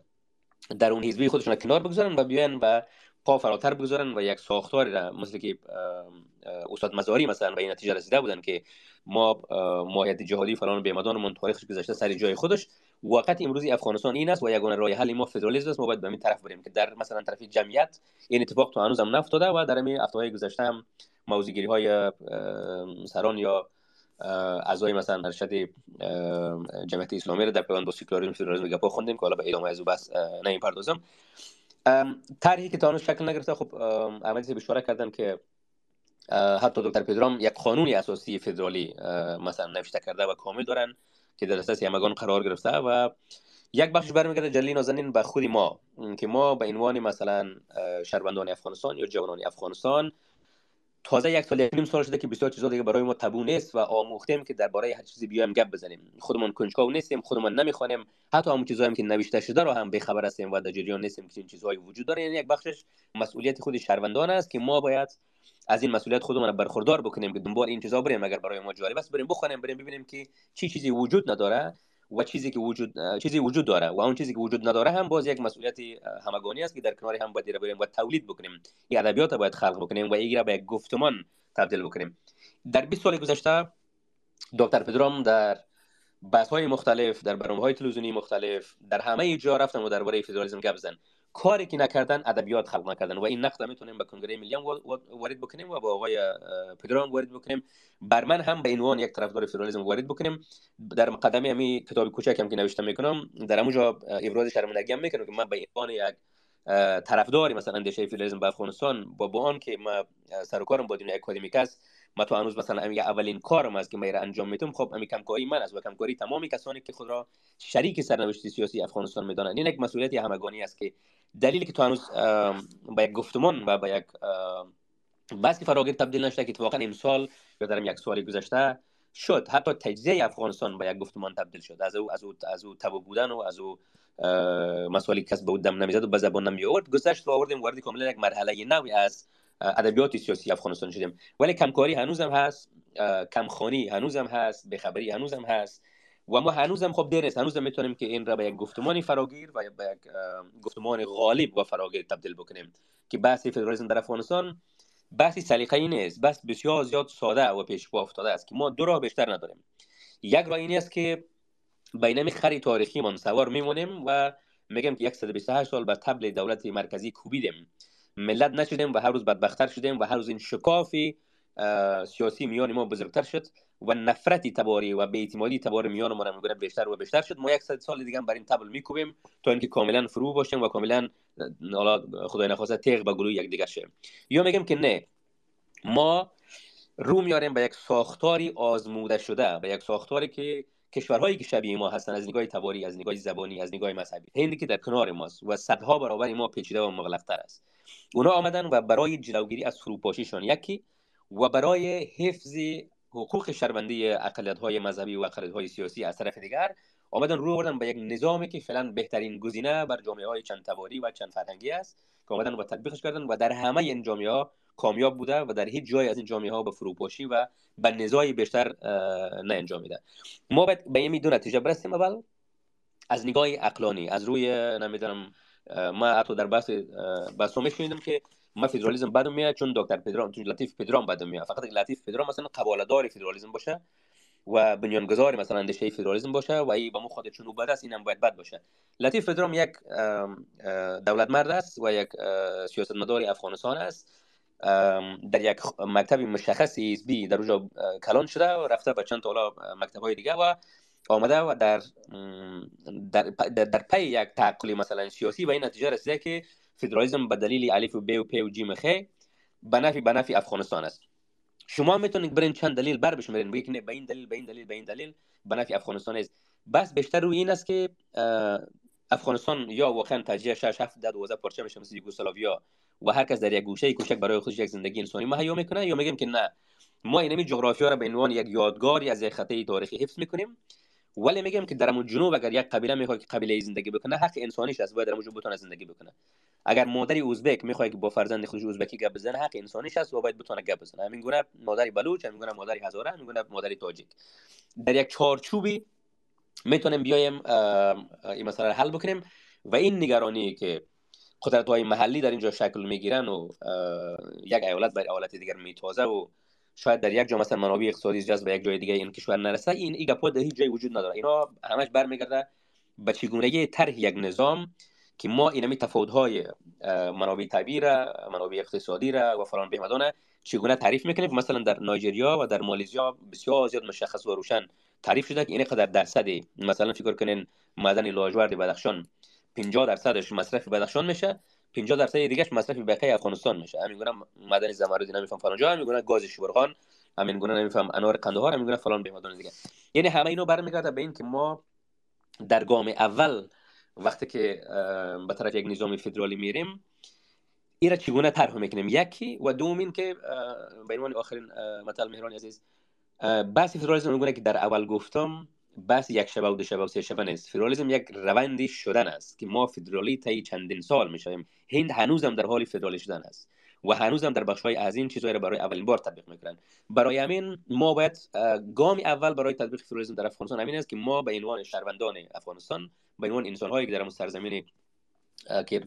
در اون حزبی خودشون کنار بگذارن و بیان و پا فراتر بگذارن و یک ساختاری را مثل که استاد مزاری مثلا به این نتیجه رسیده بودن که ما ماهیت جهادی فلان بیمدان من تاریخش گذشته سر جای خودش. وقت امروزی افغانستان این است و یگانه راه حل ما فدرالیسم است ما باید به این طرف بریم که در مثلا طرف جمعیت این اتفاق تو هنوز هم نفتاده و در این هفته های گذشته هم موضوعگیری های سران یا اعضای مثلا ارشد جمعیت اسلامی رو در پیوند با سکولاریسم فدرالیسم گپا خوندیم که حالا به ادامه از بس نمی‌پردازم طرحی که تا شکل نگرفته خب عملی اشاره کردن که حتی دکتر پدرام یک قانون اساسی فدرالی مثلا نوشته کرده و کامل دارن. که در اساس همگان قرار گرفته و یک بخش برمیگرده جلی نازنین به خود ما. که ما به عنوان مثلا شهروندان افغانستان یا جوانان افغانستان تازه یک سال یک نیم سال شده که بسیار چیزا دیگه برای ما تبو نیست و آموختیم که درباره هر چیزی بیایم گپ بزنیم. خودمون کنجکاو نیستیم خودمون نمی‌خوانیم. حتی همون چیزایی که نوشته شده رو هم بخبر هستیم و در جریان نیستیم که این چیزهایی وجود داره. یعنی یک بخشش مسئولیت خود شهروندان است که ما باید از این مسئولیت خودمون برخوردار بکنیم که دنبال این چیزا بریم اگر برای ما جالب است بریم بخونیم بریم ببینیم که چی چیزی وجود نداره و چیزی که وجود چیزی وجود داره و اون چیزی که وجود نداره هم باز یک مسئولیت همگانی است که در کنار هم باید بریم و تولید بکنیم. این ادبیات باید خلق بکنیم و این به یک گفتمان تبدیل بکنیم. در 20 سال گذشته دکتر پدرام در بحث های مختلف در برنامه های تلویزیونی مختلف در همه جا رفتن و درباره فدرالیسم گپ زدن کاری که نکردن ادبیات خلق نکردن. و این نقد می‌تونیم به کنگره ملی وارد بکنیم و با آقای پدرام وارد بکنیم. بر من هم به عنوان یک طرفدار فدرالیسم وارد بکنیم. در مقدمه می کتاب هم که نوشته می‌کنم در اونجا ابراز شرمندگی می‌کنم که من به عنوان یک طرفداری مثلا اندیشه فدرالیسم به افغانستان با با آن که ما سر کارم با دنیای اکادمیک است ما تو هنوز مثلا امی اولین کارم است که ما انجام میتم خب امی کمکاری من از و کمکاری تمامی کسانی که خود را شریک سرنوشت سیاسی افغانستان می‌دانند. این یک مسئولیت همگانی است که دلیلی که تو هنوز با یک گفتمان و با یک بحث فراگیر تبدیل نشده که اتفاقا امسال یا در یک سال گذشته شد. حتی تجزیه افغانستان با یک گفتمان تبدیل شد. از او از او از او تبو بودن و از او مسائلی کسب بود دم نمی‌زد و به زبان نمی آورد. گذشت و آوردیم وارد کاملا یک مرحله نوی از ادبیات سیاسی افغانستان شدیم. ولی کمکاری هنوزم هست کمخانی هنوزم هست بخبری هنوزم هست. و ما هنوزم خب دیر است هنوزم می‌تونیم که این را به یک گفتمان فراگیر و به یک گفتمان غالب و فراگیر تبدیل بکنیم که بحث فدرالیسم در افغانستان بحث سلیقه‌ای نیست بس بسیار زیاد ساده و پیش افتاده است که ما دو راه بیشتر نداریم. یک راه این است که بینم خری تاریخی من سوار میمونیم و میگم که 128 سال به تبل دولت مرکزی کوبیدیم. ملت نشدیم و هر روز بدبختتر شدیم و هر روز این شکافی سیاسی میان ما بزرگتر شد و نفرتی تباری و بی‌اعتمادی تباری میان ما میگه بیشتر و بیشتر شد. ما یک سال دیگه بر این تبل میکوبیم تا اینکه کاملا فرو باشیم و کاملا حالا خدای نخواسته تیغ به گلوی یک دیگه شه. یا میگم که نه ما رو میاریم به یک ساختاری آزموده شده به یک ساختاری که کشورهایی که شبیه ما هستن از نگاه تباری از نگاه زبانی از نگاه مذهبی هندی که در کنار ماست و صدها برابر ما پیچیده و مغلقتر است. اونا آمدن و برای جلوگیری از فروپاشیشان یکی و برای حفظ حقوق شهروندی اقلیت های مذهبی و اقلیت های سیاسی از طرف دیگر آمدن رو بردن به یک نظامی که فعلا بهترین گزینه بر جامعه های چند تباری و چند فرهنگی است که آمدن و تطبیقش کردن و در همه این جامعه ها کامیاب بوده و در هیچ جای از این جامعه ها به فروپاشی و به نزاعی بیشتر نه انجامیده ما باید به این دو نتیجه برسیم اول. از نگاه اقلانی از روی نمی‌دونم ما حتی در بحث بحث شنیدم که ما فدرالیسم بدم میاد چون دکتر پدرام چون لطیف پدرام بدم میاد. فقط لطیف پدرام مثلا قبالدار فدرالیسم باشه و بنیانگذار مثلا اندیشه فدرالیسم باشه و ای به مو خود چون بد است اینم باید بد باشه. لطیف پدرام یک دولت مرد است و یک سیاستمدار افغانستان است. در یک مکتب مشخصی بی در اونجا کلان شده و رفته به چند تا مکتب های دیگه و آمده و در در, در, در پی یک تعقل مثلا سیاسی و این نتیجه رسیده که فدرالیسم به دلیل الف و ب و پ و جیم خ به نفع به نفع افغانستان است. شما می‌تونید برین چند دلیل بر بشمارین. بگید که به این دلیل به این دلیل به این دلیل به نفع افغانستان است. بس بیشتر روی این است که افغانستان یا واقعا تجزیه 6 7 10 12 پارچه میشه مثل یوگسلاویا و هر کس در یک گوشه کوچک برای خودش یک زندگی انسانی مهیا می‌کنه یا میگیم که نه. ما اینمی جغرافیا را به عنوان یک یادگاری از یک خطه تاریخی حفظ می‌کنیم. ولی میگم که در جنوب اگر یک قبیله می‌خواد که قبیله زندگی بکنه حق انسانیش است باید در اونجا بتونه زندگی بکنه. اگر مادری ازبک می‌خواد که با فرزند خودش ازبکی گپ بزنه حق انسانیش است و باید بتونه گپ بزنه. همین گونه مادری بلوچ همین گونه مادری هزاره همین گونه مادری تاجیک. در یک چارچوبی می‌تونیم بیایم این مسئله حل بکنیم و این نگرانی که قدرت های محلی در اینجا شکل می‌گیرن و یک ایالت بر ایالت دیگر میتازه و شاید در یک جا مثلا منابع اقتصادی جذب یک جای دیگه این کشور نرسه این ایگا در هیچ جای وجود نداره. اینا همش برمیگرده به چگونگی طرح یک نظام که ما اینمی تفاوت های منابع طبیعی را منابع اقتصادی را و فلان بهمدانه چگونه تعریف می‌کنیم؟ مثلا در نایجریا و در مالزیا بسیار زیاد مشخص و روشن تعریف شده که این قدر درصدی مثلا فکر کنین معدن لاجورد بدخشان 50 درصدش مصرف بدخشان میشه. 50 درصد دیگهش مصرف بقیه افغانستان میشه. همین گونه معدن زمردی نمیفهم فلان جا همین گونه گاز شبرغان همین گونه نمیفهم انار قندهار همین گونه فلان به دیگه. یعنی همه اینو برمیگرده به این که ما در گام اول وقتی که به طرف یک نظام فدرالی میریم ایرا چگونه طرح می‌کنیم؟ یکی و دومین که به عنوان آخرین مطلب مهران عزیز بحث فدرالیسم میگونه که در اول گفتم بحث یک شبه و دو شبه و سه شبه نیست. فدرالیسم یک روندی شدن است که ما فدرالی تا چندین سال می‌شویم. هند هنوزم در حال فدرالی شدن است و هنوزم در بخش های از این چیزهای را برای اولین بار تطبیق می‌کنن. برای همین ما باید گام اول برای تطبیق فدرالیسم در افغانستان همین است که ما به عنوان شهروندان افغانستان به عنوان انسان هایی که در سرزمین که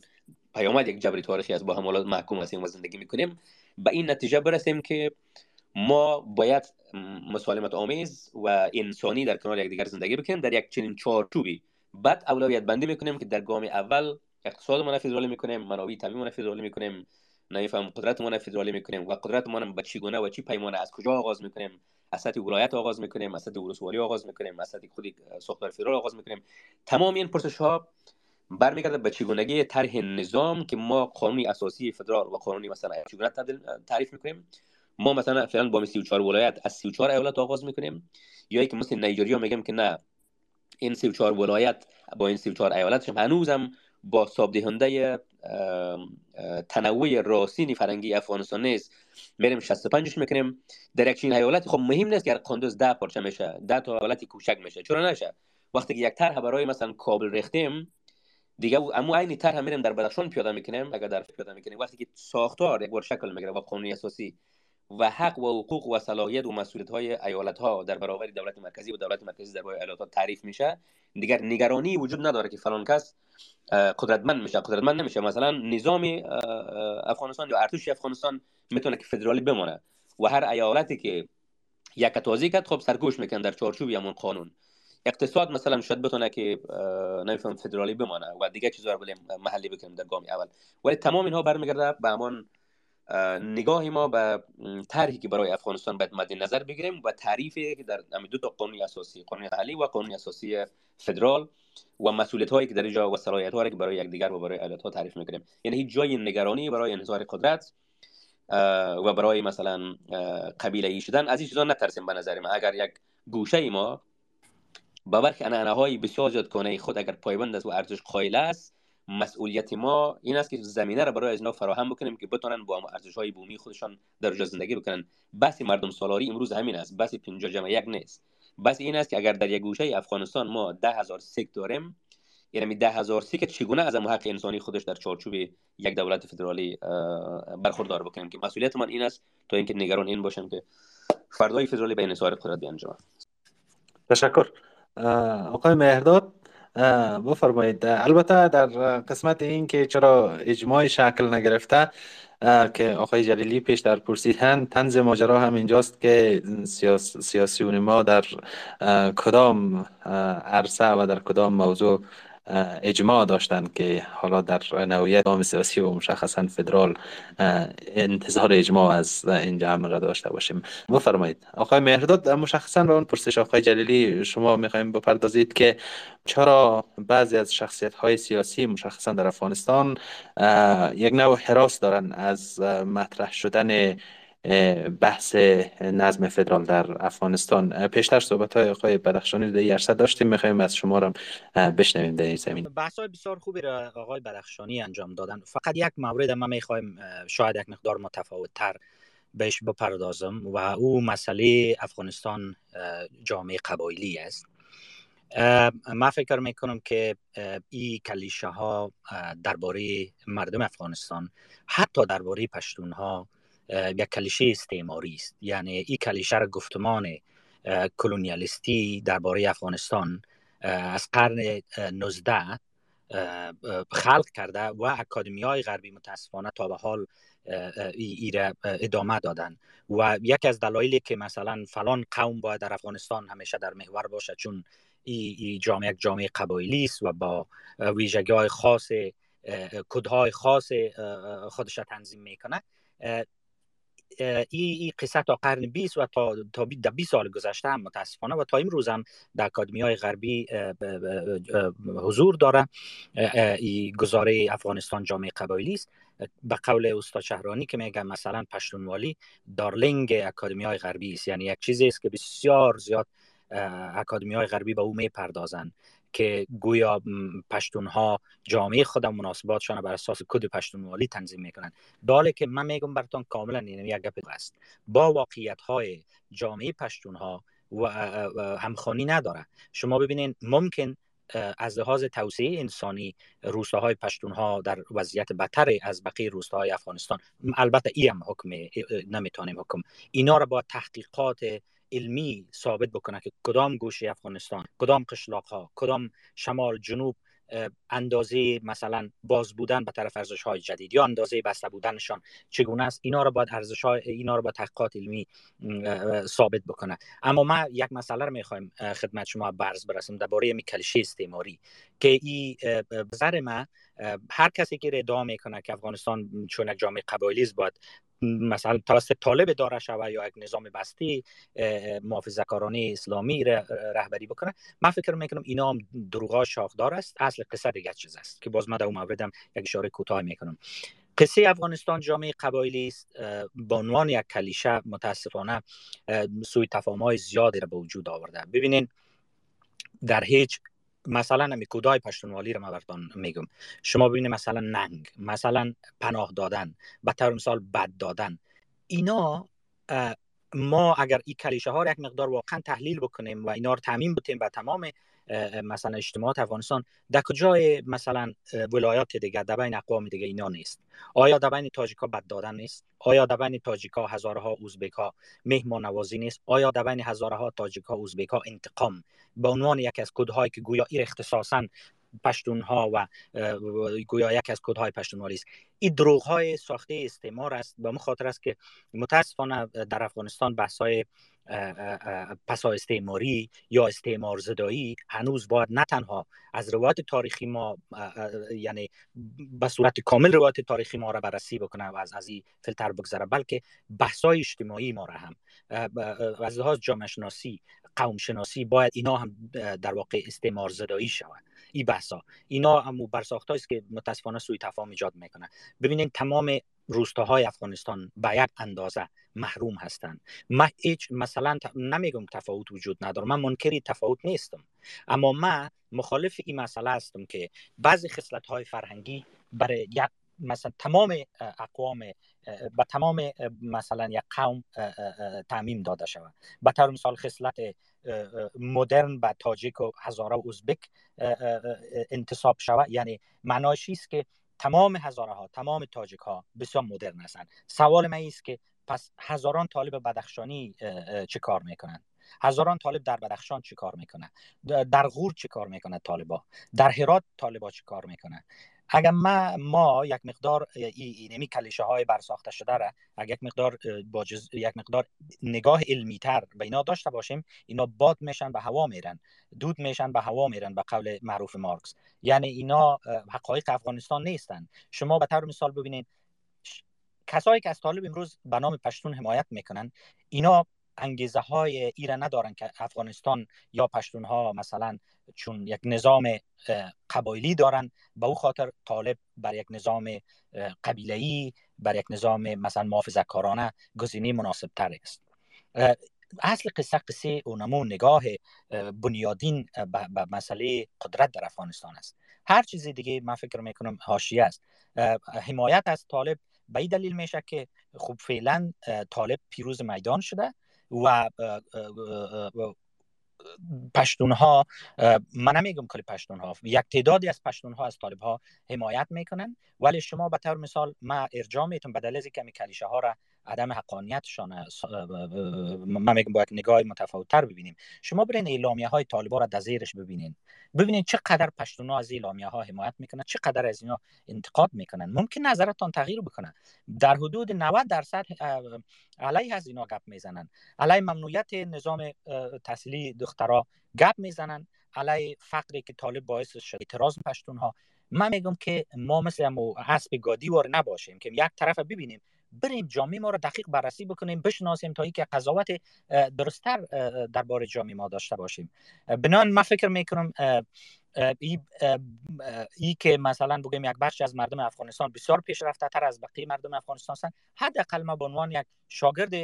پیامد یک جبری تاریخی از با هم محکوم هستیم و زندگی می‌کنیم به این نتیجه برسیم که ما باید مسالمت آمیز و انسانی در کنار یکدیگر زندگی بکنیم در یک چنین چارچوبی. بعد اولویت بندی می‌کنیم که در گام اول اقتصادمون فدرالی می‌کنیم منابع طبیعیمون فدرالی می‌کنیم نمیفهم قدرتمون فدرالی می‌کنیم و قدرتمون به چی گونه و چی پیمانه از کجا آغاز می‌کنیم؟ از سطح ولایت آغاز می‌کنیم از سطح ولسوالی آغاز می‌کنیم از سطح خودی ساختار فدرال آغاز می‌کنیم. تمام این پرسش ها برمیگرده به چگونگی طرح نظام که ما قانونی اساسی فدرال و قانونی مثلا چگونه تعریف می‌کنیم. ما مثلا فعلا با 34 ولایت از 34 ایالت آغاز می‌کنیم. یا که مثل نیجریه میگیم که نه این 34 ولایت با این 34 ایالت هنوزم با صاحب دهنده تنوع راسینی فرنگی افغانستان نیست. میریم 65 می‌کنیم. در یک ایالت خب مهم نیست که قندوز ده پارچه میشه ده تا ایالتی کوچک میشه. چرا نشه؟ وقتی که یک طرح برای مثلا کابل ریختیم دیگه اما عین طرح میریم در بدخشان پیاده می‌کنیم. اگر در پیاده می‌کنیم وقتی که ساختار یک بار شکل می‌گیره و قانونی اساسی و حق و حقوق و صلاحیت و مسئولیت های ایالت ها در برابر دولت مرکزی و دولت مرکزی در برابر ایالت ها تعریف میشه. دیگر نگرانی وجود نداره که فلان کس قدرتمند میشه. قدرتمند نمیشه. مثلا نظام افغانستان یا ارتش افغانستان می‌تونه که فدرالی بمونه و هر ایالتی که یک توضیح کرد خب سرگوش میکن در چارچوب همون قانون. اقتصاد مثلا شاید بتونه که نمیفهم فدرالی بمانه و دیگه چیزا رو محلی بکنیم در گام اول. ولی تمام اینها برمیگرده به همان نگاه ما به طرحی که برای افغانستان باید مد نظر بگیریم و تعریفی که در دو تا قانون اساسی قانون محلی و قانون اساسی فدرال و مسئولیت هایی که در اینجا و صلاحیت هایی که برای یکدیگر و برای ایالت ها تعریف می‌کنیم. یعنی هیچ جای نگرانی برای انحصار قدرت و برای مثلا قبیله ای شدن. از این چیزا نترسیم به نظر ما اگر یک گوشه ما با برخی های بسیار زیاد کنه خود اگر پایبند است و ارزش قائل است مسئولیت ما این است که زمینه را برای از فراهم بکنیم که بتونن با ارزش های بومی خودشان در جا زندگی بکنن. بس مردم سالاری امروز همین است. بس 50 جمع یک نیست. بس این است که اگر در یک گوشه افغانستان ما ده هزار سیک داریم یعنی ده هزار سیک چگونه از حق انسانی خودش در چارچوب یک دولت فدرالی برخوردار بکنیم که مسئولیت من این است تا اینکه نگران این باشم که فردای فدرالی به انحصار قدرت بیانجامد تشکر. آقای مهرداد بفرمایید. البته در قسمت این که چرا اجماع شکل نگرفته که آقای جلیلی پیش در پرسیدن تنز ماجرا هم اینجاست که سیاس، سیاسیون ما در کدام عرصه و در کدام موضوع اجماع داشتند که حالا در نوعیت نام سیاسی و مشخصا فدرال انتظار اجماع از این را داشته باشیم. بفرمایید. آقای مهرداد مشخصا به اون پرسش آقای جلیلی شما می‌خوایم بپردازید که چرا بعضی از شخصیت های سیاسی مشخصا در افغانستان یک نوع حراس دارن از مطرح شدن بحث نظم فدرال در افغانستان. پیشتر صحبت های آقای بدخشانی در عرصه داشتیم می‌خوایم از شما را بشنویم در این زمین. بحث های بسیار خوبی را آقای بدخشانی انجام دادن. فقط یک مورد ما می‌خوایم شاید یک مقدار متفاوت تر بهش بپردازم و او مسئله افغانستان جامعه قبایلی است. ما فکر می‌کنم که این کلیشه ها درباره مردم افغانستان حتی درباره پشتون ها یک کلیشه استعماری است یعنی این کلیشه را گفتمان کلونیالیستی درباره افغانستان از قرن 19 خلق کرده و اکادمی های غربی متاسفانه تا به حال ای را ادامه دادن و یکی از دلایلی که مثلا فلان قوم باید در افغانستان همیشه در محور باشه چون ای, ای جامعه یک جامعه قبایلی است و با ویژگی های خاص کدهای خاص خودش تنظیم می‌کنه این ای قصه تا قرن 20 و تا تا 20 سال گذشته هم متاسفانه و تا امروز هم در اکادمی های غربی حضور داره. ای گزاره افغانستان جامعه قبایلی است. به قول استاد شهرانی که میگن مثلا پشتونوالی دارلینگ اکادمی های غربی است. یعنی یک چیزی است که بسیار زیاد اکادمی های غربی به او می‌پردازند. که گویا پشتون ها جامعه خودم مناسباتشان بر اساس کد پشتونوالی تنظیم می‌کنن. داله که من میگم براتون کاملا این یک گپ است با واقعیت های جامعه پشتون ها و همخوانی نداره. شما ببینید ممکن از لحاظ توسعه انسانی روستاهای پشتون ها در وضعیت بدتر از بقیه روستاهای افغانستان البته ای هم حکم نمی‌تونیم حکم. اینا را با تحقیقات علمی ثابت بکنه که کدام گوشه افغانستان کدام قشلاق ها کدام شمال جنوب اندازه مثلا باز بودن به طرف ارزش های جدید یا اندازه بسته بودنشان چگونه است؟ اینا رو باید ارزش های اینا رو با تحقیقات علمی ثابت بکنه اما ما یک مسئله رو می‌خوایم خدمت شما برز برسیم درباره می کلیشه استعماری که این بزر ما هر کسی که ادعا می‌کنه که افغانستان چون یک جامعه قبایلی است باید مثلا توسط طالب داره شوه یا یک نظام بستی محافظه کارانه اسلامی رهبری بکنه. من فکر می‌کنم اینا هم دروغا شاخدار است. اصل قصه دیگه چیز است که باز من در اون موردم یک اشاره کوتاه می‌کنم. قصه افغانستان جامعه قبایلی است. به عنوان یک کلیشه متاسفانه سوی تفاهم های زیادی را به وجود آورده. ببینین در هیچ مثلا نمی کودای پشتونوالی رو من میگم. شما ببینید مثلا ننگ مثلا پناه دادن طور مثال بد دادن. اینا ما اگر این کلیشه ها رو یک مقدار واقعا تحلیل بکنیم و اینا رو تعمین بتیم به تمام مثلا اجتماعات افغانستان در کجای مثلا ولایات دیگه در بین اقوام دیگه اینا نیست. آیا در بین تاجیکا بد دادن نیست؟ آیا در بین تاجیکا هزارها ها مهمان نوازی نیست؟ آیا در بین هزارها تاجیکا ها انتقام؟ به عنوان یک از کدهایی که گویا این اختصاصا پشتون ها و گویا یک از کدهای پشتونوالی است. این دروغ های ساخته استعمار است به خاطر است که متاسفانه در افغانستان بحث های پسا استعماری یا استعمار زدایی هنوز باید نه تنها از روایت تاریخی ما یعنی به صورت کامل روایت تاریخی ما را بررسی بکنه و از از این فلتر بگذره بلکه های اجتماعی ما را هم. از لحاظ جامعه شناسی قوم شناسی باید اینا هم در واقع استعمار زدایی شود. این بحثا اینا هم برساخت است که متاسفانه سوی تفاهم ایجاد می‌کنه ببینید تمام روستاهای افغانستان به یک اندازه محروم هستند. من هیچ مثلا نمیگم تفاوت وجود نداره. من منکری تفاوت نیستم. اما من مخالف این مسئله هستم که بعضی خصلت های فرهنگی برای یک مثلا تمام اقوام به تمام مثلا یک قوم تعمیم داده شود. به طور مثال خصلت مدرن به تاجیک و هزاره و ازبک انتصاب شود. یعنی معناش است که تمام هزاره ها تمام تاجیک ها بسیار مدرن هستند. سوال من است که پس هزاران طالب بدخشانی چه کار می‌کنند هزاران طالب در بدخشان چه کار می‌کنه در غور چه کار می‌کنه طالبا؟ در هرات طالبا چه کار می‌کنه اگر ما ما یک مقدار اینمی کلیشه های برساخته شده را اگر یک مقدار با یک مقدار نگاه علمی تر به اینا داشته باشیم اینا باد میشن به هوا میرن دود میشن به هوا میرن به قول معروف مارکس. یعنی اینا حقایق افغانستان نیستن. شما به طور مثال ببینید کسایی که از طالب امروز به نام پشتون حمایت می‌کنن اینا انگیزه های ایره ندارن که افغانستان یا پشتون ها مثلا چون یک نظام قبایلی دارن به او خاطر طالب بر یک نظام قبیله‌ای بر یک نظام مثلا محافظه کارانه گزینه مناسب تر است اصل قصه قصه اونمو نگاه بنیادین به مسئله قدرت در افغانستان است. هر چیزی دیگه من فکر می‌کنم حاشیه است. حمایت از طالب به این دلیل میشه که خب فعلا طالب پیروز میدان شده. و پشتون ها من نمیگم کل پشتون ها یک تعدادی از پشتون ها از طالب ها حمایت می‌کنن ولی شما به طور مثال ما ارجاع میتون به دلیل که کلیشه ها را عدم حقانیتشان من میگم باید نگاه متفاوت تر ببینیم. شما برین اعلامیه های طالبا را دزیرش ببینین. ببینین چقدر پشتونا از اعلامیه ها حمایت می‌کنن چقدر از اینا انتقاد می‌کنن. ممکن نظرتان تغییر بکنه در حدود 90 درصد علیه از اینا گپ می‌زنن. علیه ممنوعیت نظام تحصیلی دخترا گپ می‌زنن. علیه فقری که طالب باعث شد اعتراض پشتون ها من میگم که ما مثل اسب گادی وار نباشیم که یک طرف ببینیم بریم جامعه ما رو دقیق بررسی بکنیم بشناسیم تا اینکه قضاوت درستتر درباره جامعه ما داشته باشیم. بنان من فکر می‌کنم ای, ای که مثلا بگیم یک بخش از مردم افغانستان بسیار پیشرفته تر از بقیه مردم افغانستان هستند حداقل ما به عنوان یک شاگرد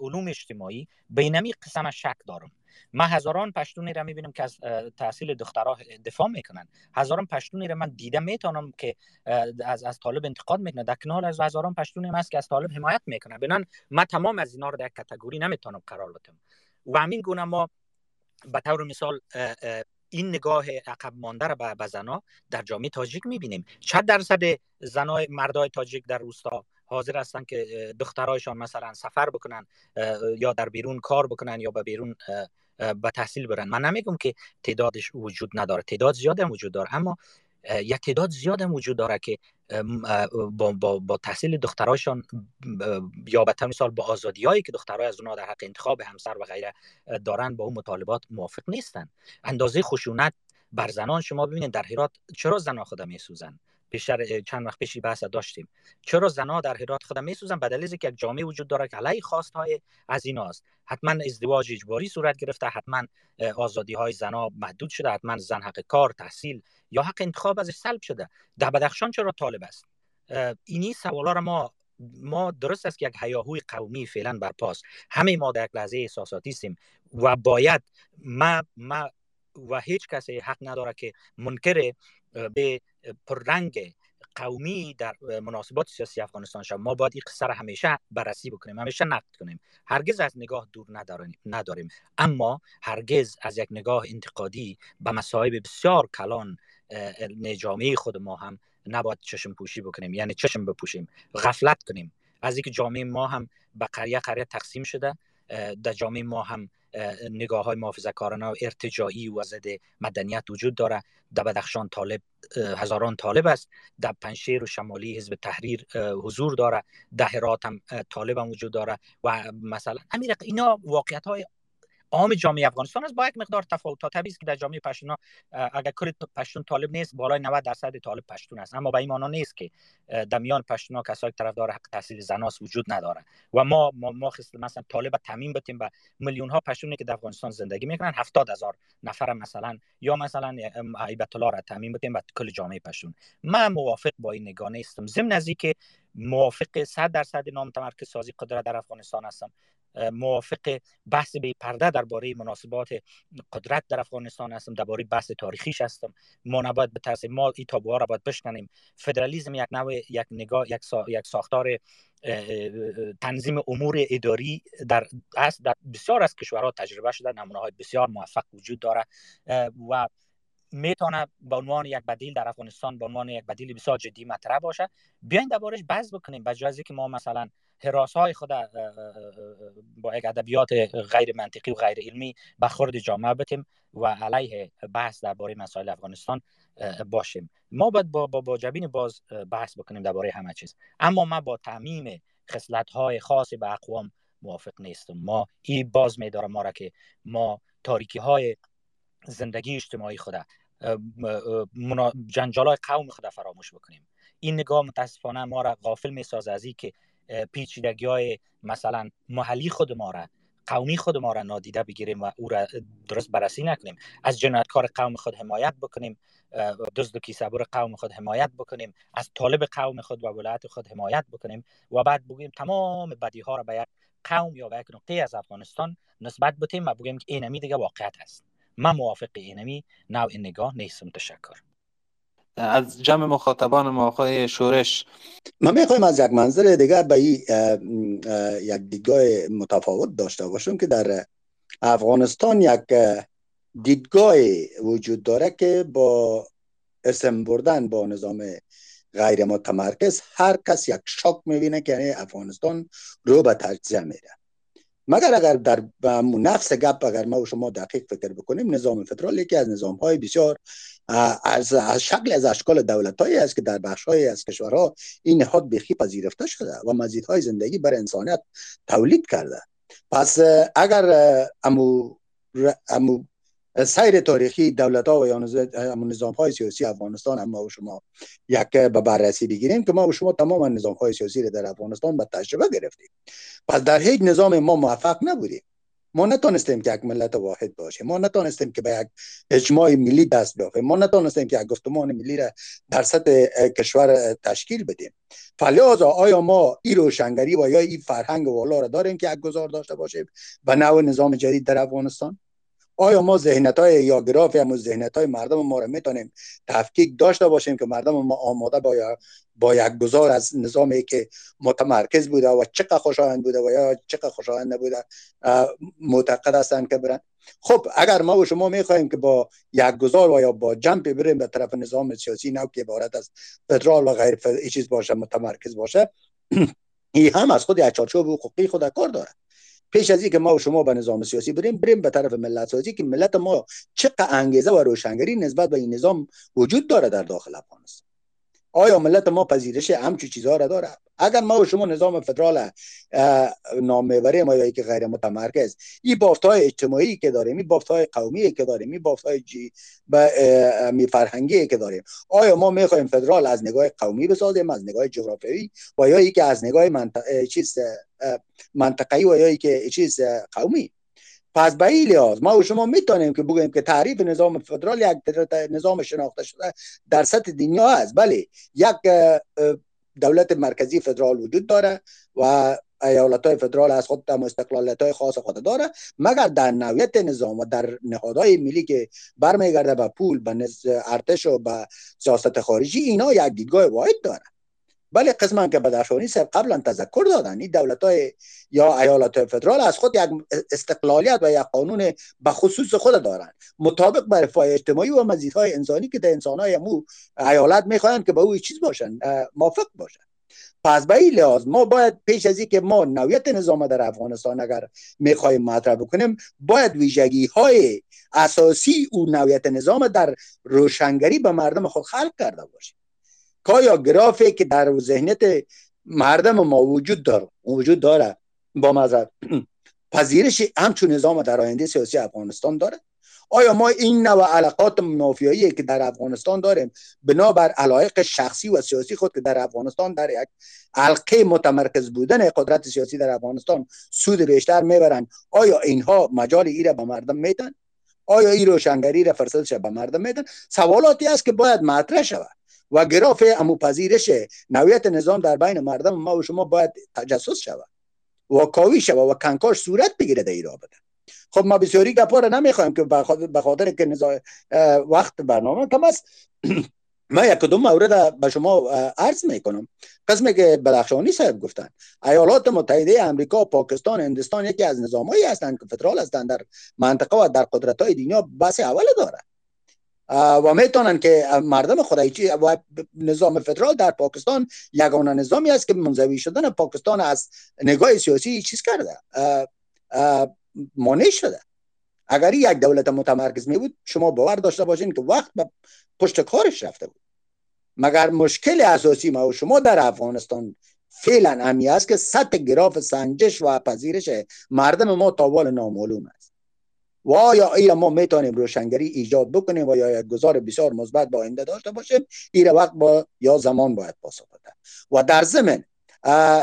علوم اجتماعی بینمی قسم شک دارم. من هزاران پشتونی را می‌بینم که از تحصیل دخترها دفاع می‌کنن. هزاران پشتونی را من دیده می‌تونم که از از طالب انتقاد می‌کنه در کنار از هزاران پشتونی هست که از طالب حمایت می‌کنه بنان من تمام از اینا رو در کاتگوری نمی‌تونم قرار بدم. و همین گونه ما به طور مثال این نگاه عقب مانده را به زنا در جامعه تاجیک می‌بینیم. چند درصد زنای مردای تاجیک در روستا حاضر هستن که دخترایشان مثلا سفر بکنن یا در بیرون کار بکنن یا به بیرون به تحصیل برن. من نمیگم که تعدادش وجود نداره. تعداد زیاد هم وجود داره. اما یک تعداد زیاد هم وجود داره که با, با, با تحصیل دخترایشان یا به مثال با آزادی هایی که دخترای از اونها در حق انتخاب همسر و غیره دارن با اون مطالبات موافق نیستن. اندازه خشونت بر زنان شما ببینید در هرات چرا زنان خود میسوزن؟ بیشتر چند وقت پیشی بحث داشتیم. چرا زنها در هرات خود میسوزن؟ به دلیل که یک جامعه وجود داره که علیه خواست های از ایناست حتما ازدواج اجباری صورت گرفته حتما آزادی های زنها محدود شده حتما زن حق کار تحصیل یا حق انتخاب ازش سلب شده. در بدخشان چرا طالب است؟ اینی سوالا را ما ما درست است که یک هیاهوی قومی فعلا برپاست همه ما در لحظه احساساتی هستیم و باید ما ما و هیچ کسی حق نداره که منکر به پررنگ قومی در مناسبات سیاسی افغانستان شد ما باید این قصه را همیشه بررسی بکنیم همیشه نقد کنیم. هرگز از نگاه دور نداریم اما هرگز از یک نگاه انتقادی به مصائب بسیار کلان جامعه خود ما هم نباید چشم پوشی بکنیم. یعنی چشم بپوشیم. غفلت کنیم. از اینکه جامعه ما هم به قریه قریه تقسیم شده. در جامعه ما هم نگاه های محافظه کارانه و ارتجاعی و ضد مدنیت وجود داره. در بدخشان طالب هزاران طالب است. در پنشیر و شمالی حزب تحریر حضور داره. در هرات هم طالب هم وجود داره. و مثلا همین اینا واقعیت های عام جامعه افغانستان است. با یک مقدار تفاوت طبیعی که در جامعه پشتون اگر کرد پشتون طالب نیست بالای 90 درصد طالب پشتون است. اما به این معنا نیست که در میان پشتون کسایی طرفدار حق تحصیل زناس وجود نداره و ما ما, ما مثلا طالب تامین بتیم به میلیون ها پشتونی که در افغانستان زندگی می‌کنن. 70 هزار نفر مثلا یا مثلا ایبت الله را تامین بتیم به کل جامعه پشتون. من موافق با این نگاه نیستم. ضمن از که موافق 100 درصد نام تمرکز سازی قدرت در افغانستان هستم. موافق بحث به پرده درباره مناسبات قدرت در افغانستان هستم درباره بحث تاریخیش هستم. ما نباید به ترس ما این تابوها را باید بشکنیم. فدرالیسم یک نوع یک نگاه یک, یک ساختار تنظیم امور اداری در است در بسیار از کشورها تجربه شده نمونه های بسیار موفق وجود داره. و می‌تونه به عنوان یک بدیل در افغانستان به عنوان یک بدیل بسیار جدی مطرح باشه. بیاین دربارش بحث بکنیم. به که ما مثلا حراس های خود با یک ادبیات غیر منطقی و غیر علمی خورد جامعه بتیم و علیه بحث درباره مسائل افغانستان باشیم. ما باید با, با, با جبین باز بحث بکنیم درباره همه چیز. اما ما با تعمیم خصلت های خاصی به اقوام موافق نیستم. ما این باز میداره ما را که ما تاریکی های زندگی اجتماعی خود جنجال های قوم خود فراموش بکنیم. این نگاه متاسفانه ما را غافل می از که پیچیدگی های مثلا محلی خود ما را قومی خود ما را نادیده بگیریم و او را درست بررسی نکنیم. از جنایتکار قوم خود حمایت بکنیم دزد و کیسبور قوم خود حمایت بکنیم از طالب قوم خود و ولایت خود حمایت بکنیم و بعد بگوییم تمام بدی ها را به یک قوم یا به یک نقطه از افغانستان نسبت بتیم و بگوییم که اینمی دیگه واقعیت است. من موافق اینمی نوع نگاه نیستم. تشکر. از جمع مخاطبان موقع شورش. ما می‌خوایم از یک منظر دیگر به یک دیدگاه متفاوت داشته باشیم که در افغانستان یک دیدگاه وجود داره که با اسم بردن با نظام غیر متمرکز هر کس یک شک می‌بینه که یعنی افغانستان رو به تجزیه میره مگر اگر در نفس گپ اگر ما و شما دقیق فکر بکنیم نظام فدرال یکی از نظام های بسیار از, شکل از اشکال دولت هایی است که در بخش های از کشورها این نهاد بخی پذیرفته شده و مزیدهای زندگی بر انسانیت تولید کرده. پس اگر امو, امو سیر تاریخی دولت ها و یا نظام های سیاسی افغانستان اما و شما یک به بررسی بگیریم که ما و شما تمام نظام های سیاسی در افغانستان به تجربه گرفتیم. پس در هیچ نظام ما موفق نبودیم. ما نتونستیم که یک ملت واحد باشیم ما نتونستیم که به یک اجماع ملی دست بیافیم. ما نتونستیم که یک گفتمان ملی را در سطح کشور تشکیل بدیم. فلحاظا آیا ما این روشنگری و یا این فرهنگ والا را داریم که یک گذار داشته باشیم به نوع نظام جدید در افغانستان؟ آیا ما ذهنیت های یا گراف یا ذهنیت های مردم ما را می‌تونیم تفکیک داشته باشیم که مردم ما آماده با, با یک گذار از نظامی که متمرکز بوده و چقدر خوشایند بوده و یا چقدر خوشایند نبوده معتقد هستند که برن؟ خب اگر ما و شما می‌خواهیم که با یک گذار و یا با جمپ بریم به طرف نظام سیاسی نو که عبارت از فدرال و غیر چیز باشه متمرکز باشه این هم از خود یک چارچوب حقوقی خود کار داره پیش از اینکه ما و شما به نظام سیاسی بریم بریم به طرف ملت سازی که ملت ما چقدر انگیزه و روشنگری نسبت به این نظام وجود داره در داخل افغانستان. آیا ملت ما پذیرش همچو چیزها را داره؟ اگر ما و شما نظام فدرال نام می‌بریم یا که غیر متمرکز این بافت های اجتماعی که داریم این بافت های قومی که داریم این بافت های جی می فرهنگی که داریم آیا ما می‌خوایم فدرال از نگاه قومی بسازیم از نگاه جغرافیایی؟ و یا که از نگاه منطقه چیز منطقه‌ای و یا که چیز قومی. پس به این لحاظ ما و شما می‌تونیم که بگوییم که تعریف نظام فدرال یک نظام شناخته شده در سطح دنیا است. بله یک دولت مرکزی فدرال وجود داره و ایالت های فدرال از خود استقلالیت های خاص خود داره. مگر در نویت نظام و در نهادهای ملی که برمیگرده به پول به ارتش و به سیاست خارجی اینا یک دیدگاه واحد داره بله قسم که بدخشانی صاحب قبلا تذکر دادن. این دولت های یا ایالت فدرال از خود یک استقلالیت و یک قانون به خصوص خود دارند مطابق بر رفاه اجتماعی و مزیدهای انسانی که در انسان های مو ایالت می‌خواهند که به او چیز باشن موافق باشن. پس به این لحاظ ما باید پیش از که ما نویت نظام در افغانستان اگر می‌خواهیم مطرح بکنیم باید ویژگی های اساسی او نویت نظام در روشنگری به مردم خود خلق کرده باشیم. که یا گرافی که در ذهنیت مردم ما وجود داره وجود داره با مذهب. پذیرش همچون نظام در آینده سیاسی افغانستان داره. آیا ما این نوع علاقات مافیایی که در افغانستان داریم بنابر علایق شخصی و سیاسی خود که در افغانستان در یک حلقه متمرکز بودن قدرت سیاسی در افغانستان سود بیشتر می‌برند آیا اینها مجال ای را به مردم میدن؟ آیا این روشنگری را فرصتش به مردم میدن؟ سوالاتی است که باید مطرح شود. و گراف امو پذیرش نویت نظام در بین مردم ما و شما باید تجسس شود و کاوی شود و کنکاش صورت بگیره در این خب ما بسیاری گپا نمی‌خوایم که به خاطر که وقت برنامه کم است. ما یک کدوم مورد به شما عرض می‌کنم. قسمی که بلخشانی صاحب گفتن. ایالات متحده امریکا پاکستان هندوستان یکی از نظامهایی هستند که فدرال هستند در منطقه و در قدرت های دنیا بس اول داره و می‌تونن که مردم خدایچی و نظام فدرال در پاکستان یگانه نظامی است که منزوی شدن پاکستان از نگاه سیاسی چیز کرده؟ مانع شده. اگر یک دولت متمرکز می بود شما باور داشته باشین که وقت به پشت کارش رفته بود. مگر مشکل اساسی ما و شما در افغانستان فعلا همی است که سطح گراف سنجش و پذیرش مردم ما تاوال نامعلوم است؟ و آیا ایرا ما می‌تونیم روشنگری ایجاد بکنیم و یا یک گذار بسیار مثبت با آینده داشته باشیم ایرا وقت با یا زمان باید پاسخ بده و در زمین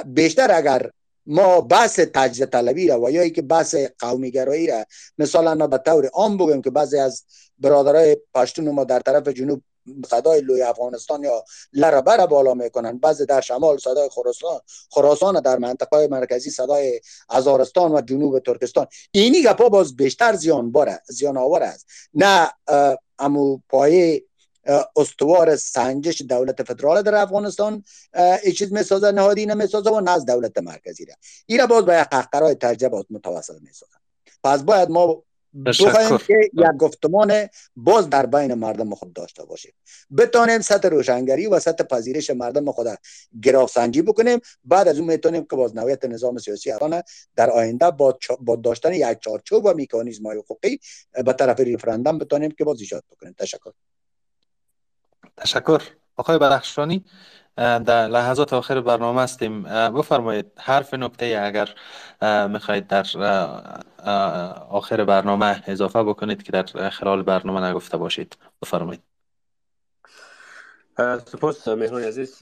بیشتر اگر ما بحث تجزیه طلبی را و یا که بحث قومی گرایی را مثلا ما به طور عام بگیم که بعضی از برادرای پشتون ما در طرف جنوب صدای لوی افغانستان یا لره بره بالا می‌کنن. بعضی در شمال صدای خراسان خراسان در منطقه مرکزی صدای ازارستان و جنوب ترکستان. اینی گپا باز بیشتر زیان باره زیان آور است. نه امو پایه استوار سنجش دولت فدرال در افغانستان چیز می‌سازه نهادی نمی‌سازه و نه از دولت مرکزی را. ایره باز به قهقرای ترجمه متوسط می‌سازه پس باید ما بخواهیم که یک گفتمان باز در بین مردم خود داشته باشیم. بتانیم سطح روشنگری و سطح پذیرش مردم خود گراف سنجی بکنیم. بعد از اون می‌تونیم که باز نویت نظام سیاسی افغان در آینده با, با داشتن یک چارچوب و میکانیزم های حقوقی به طرف ریفرندم بتانیم که باز ایجاد بکنیم. تشکر. تشکر. آقای بدخشانی در لحظات آخر برنامه هستیم. بفرمایید حرف نکته اگر می‌خواهید در آخر برنامه اضافه بکنید که در خلال برنامه نگفته باشید. بفرمایید. سپاس مهران عزیز.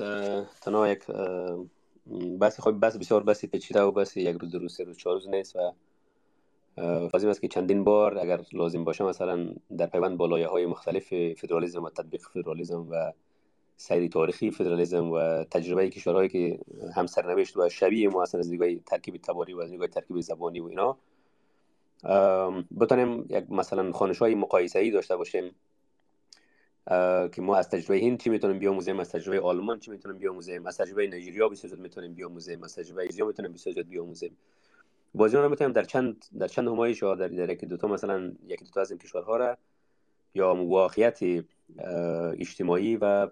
تنها یک بحث خب بحث بسیار بحث پیچیده و بحث یک روز دو سه روز چهار روز نیست و لازم است که چندین بار اگر لازم باشه مثلا در پیوند بالایه های مختلف فدرالیزم و تطبیق فدرالیزم و سیر تاریخی فدرالیزم و تجربه کشورهایی که هم سرنوشت و شبیه ما از نگاه ترکیب تباری و از نگاه ترکیب زبانی و اینا بتانیم یک مثلا خانش های مقایسه ای داشته باشیم که ما از تجربه هند چی می‌تونیم بیاموزیم از تجربه آلمان چی می‌تونیم بیاموزیم از تجربه نایجریا بسیار می‌تونیم بیاموزیم از تجربه ایزیا می‌تونیم بسیار بیاموزیم. بازی رو می‌تونیم در چند در چند همایش در, در یکی دو تا مثلا یکی دو تا از این کشورها را یا واقعیت اجتماعی و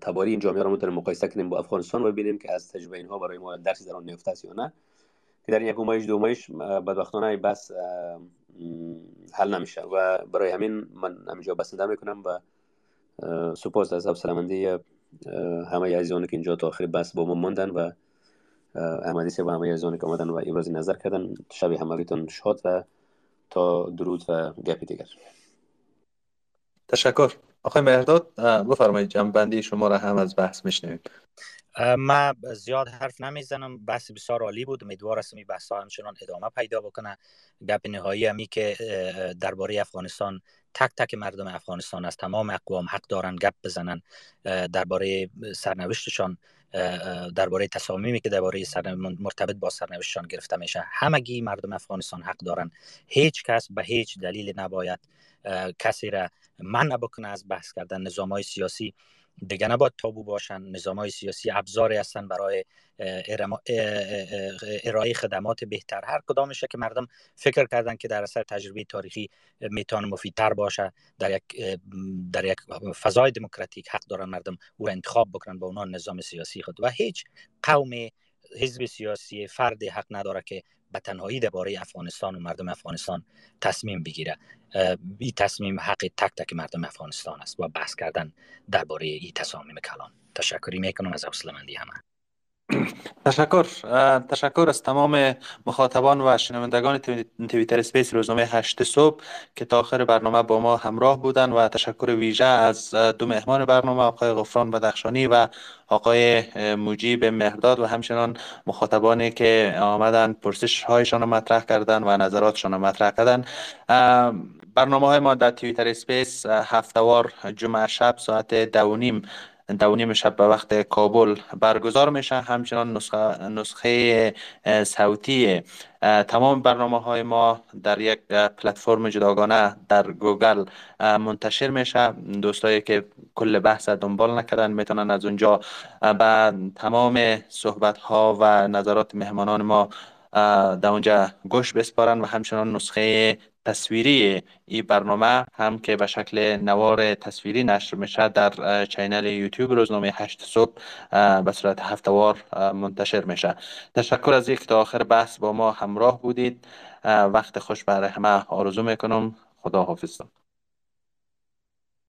تباری این جامعه را می‌تونیم مقایسه کنیم با افغانستان و ببینیم که از تجربه اینها برای ما درسی در آن نیفته یا نه. که در یک مایش دو مایش بدبختانه بس حل نمیشه و برای همین من همینجا بسنده می‌کنم و سپاس از حوصله‌مندی همه عزیزانی که اینجا تا آخر بس با ما ماندن و احمدی و همه عزیزانی که آمدن و ابراز نظر کردن. شب همگیتون شاد و تا درود و گپی دیگر. تشکر. آقای مهرداد بفرمایید جنبندی شما را هم از بحث میشنویم ما زیاد حرف نمی‌زنم. بحث بسیار عالی بود. امیدوار هستم این بحث ها همچنان ادامه پیدا بکنه. گپ نهایی همی که درباره افغانستان تک تک مردم افغانستان از تمام اقوام حق دارن گپ بزنن. درباره سرنوشتشان درباره تصامیمی که درباره مرتبط با سرنوشتشان گرفته میشه. همگی مردم افغانستان حق دارن. هیچ کس به هیچ دلیل نباید کسی را منع بکنه از بحث کردن نظام های سیاسی. دیگه نباید تابو باشن. نظام های سیاسی ابزاری هستن برای ارائه خدمات بهتر. هر کدامشه که مردم فکر کردن که در اثر تجربه تاریخی می‌تونه مفیدتر باشه. در یک در یک فضای دموکراتیک حق دارن مردم او را انتخاب بکنن به عنوان نظام سیاسی خود. و هیچ قوم حزب سیاسی فرد حق نداره که به تنهایی درباره افغانستان و مردم افغانستان تصمیم بگیره. این تصمیم حق تک تک مردم افغانستان است. و بحث کردن درباره این تصامیم کلان. تشکری می‌کنم از حوصله همه. تشکر. تشکر از تمام مخاطبان و شنوندگان تویتر سپیس روزنامه هشت صبح که تا آخر برنامه با ما همراه بودن و تشکر ویژه از دو مهمان برنامه آقای غفران بدخشانی و آقای مجیب مهرداد و همچنان مخاطبانی که آمدن پرسش هایشان رو مطرح کردن و نظراتشان رو مطرح کردن. برنامه های ما در Twitter Space هفتوار جمعه شب ساعت دو نیم دو نیم شب به وقت کابل برگزار میشه. همچنان نسخه, نسخه صوتی تمام برنامه های ما در یک پلتفرم جداگانه در گوگل منتشر میشه. دوستایی که کل بحث دنبال نکردن می‌تونن از اونجا به تمام صحبت ها و نظرات مهمانان ما در اونجا گوش بسپارن و همچنان نسخه تصویری این برنامه هم که به شکل نوار تصویری نشر میشه در چینل یوتیوب روزنامه هشت صبح به صورت هفتوار منتشر میشه. تشکر از یک تا آخر بحث با ما همراه بودید. وقت خوش برای همه. آرزو می‌کنم خدا حافظتون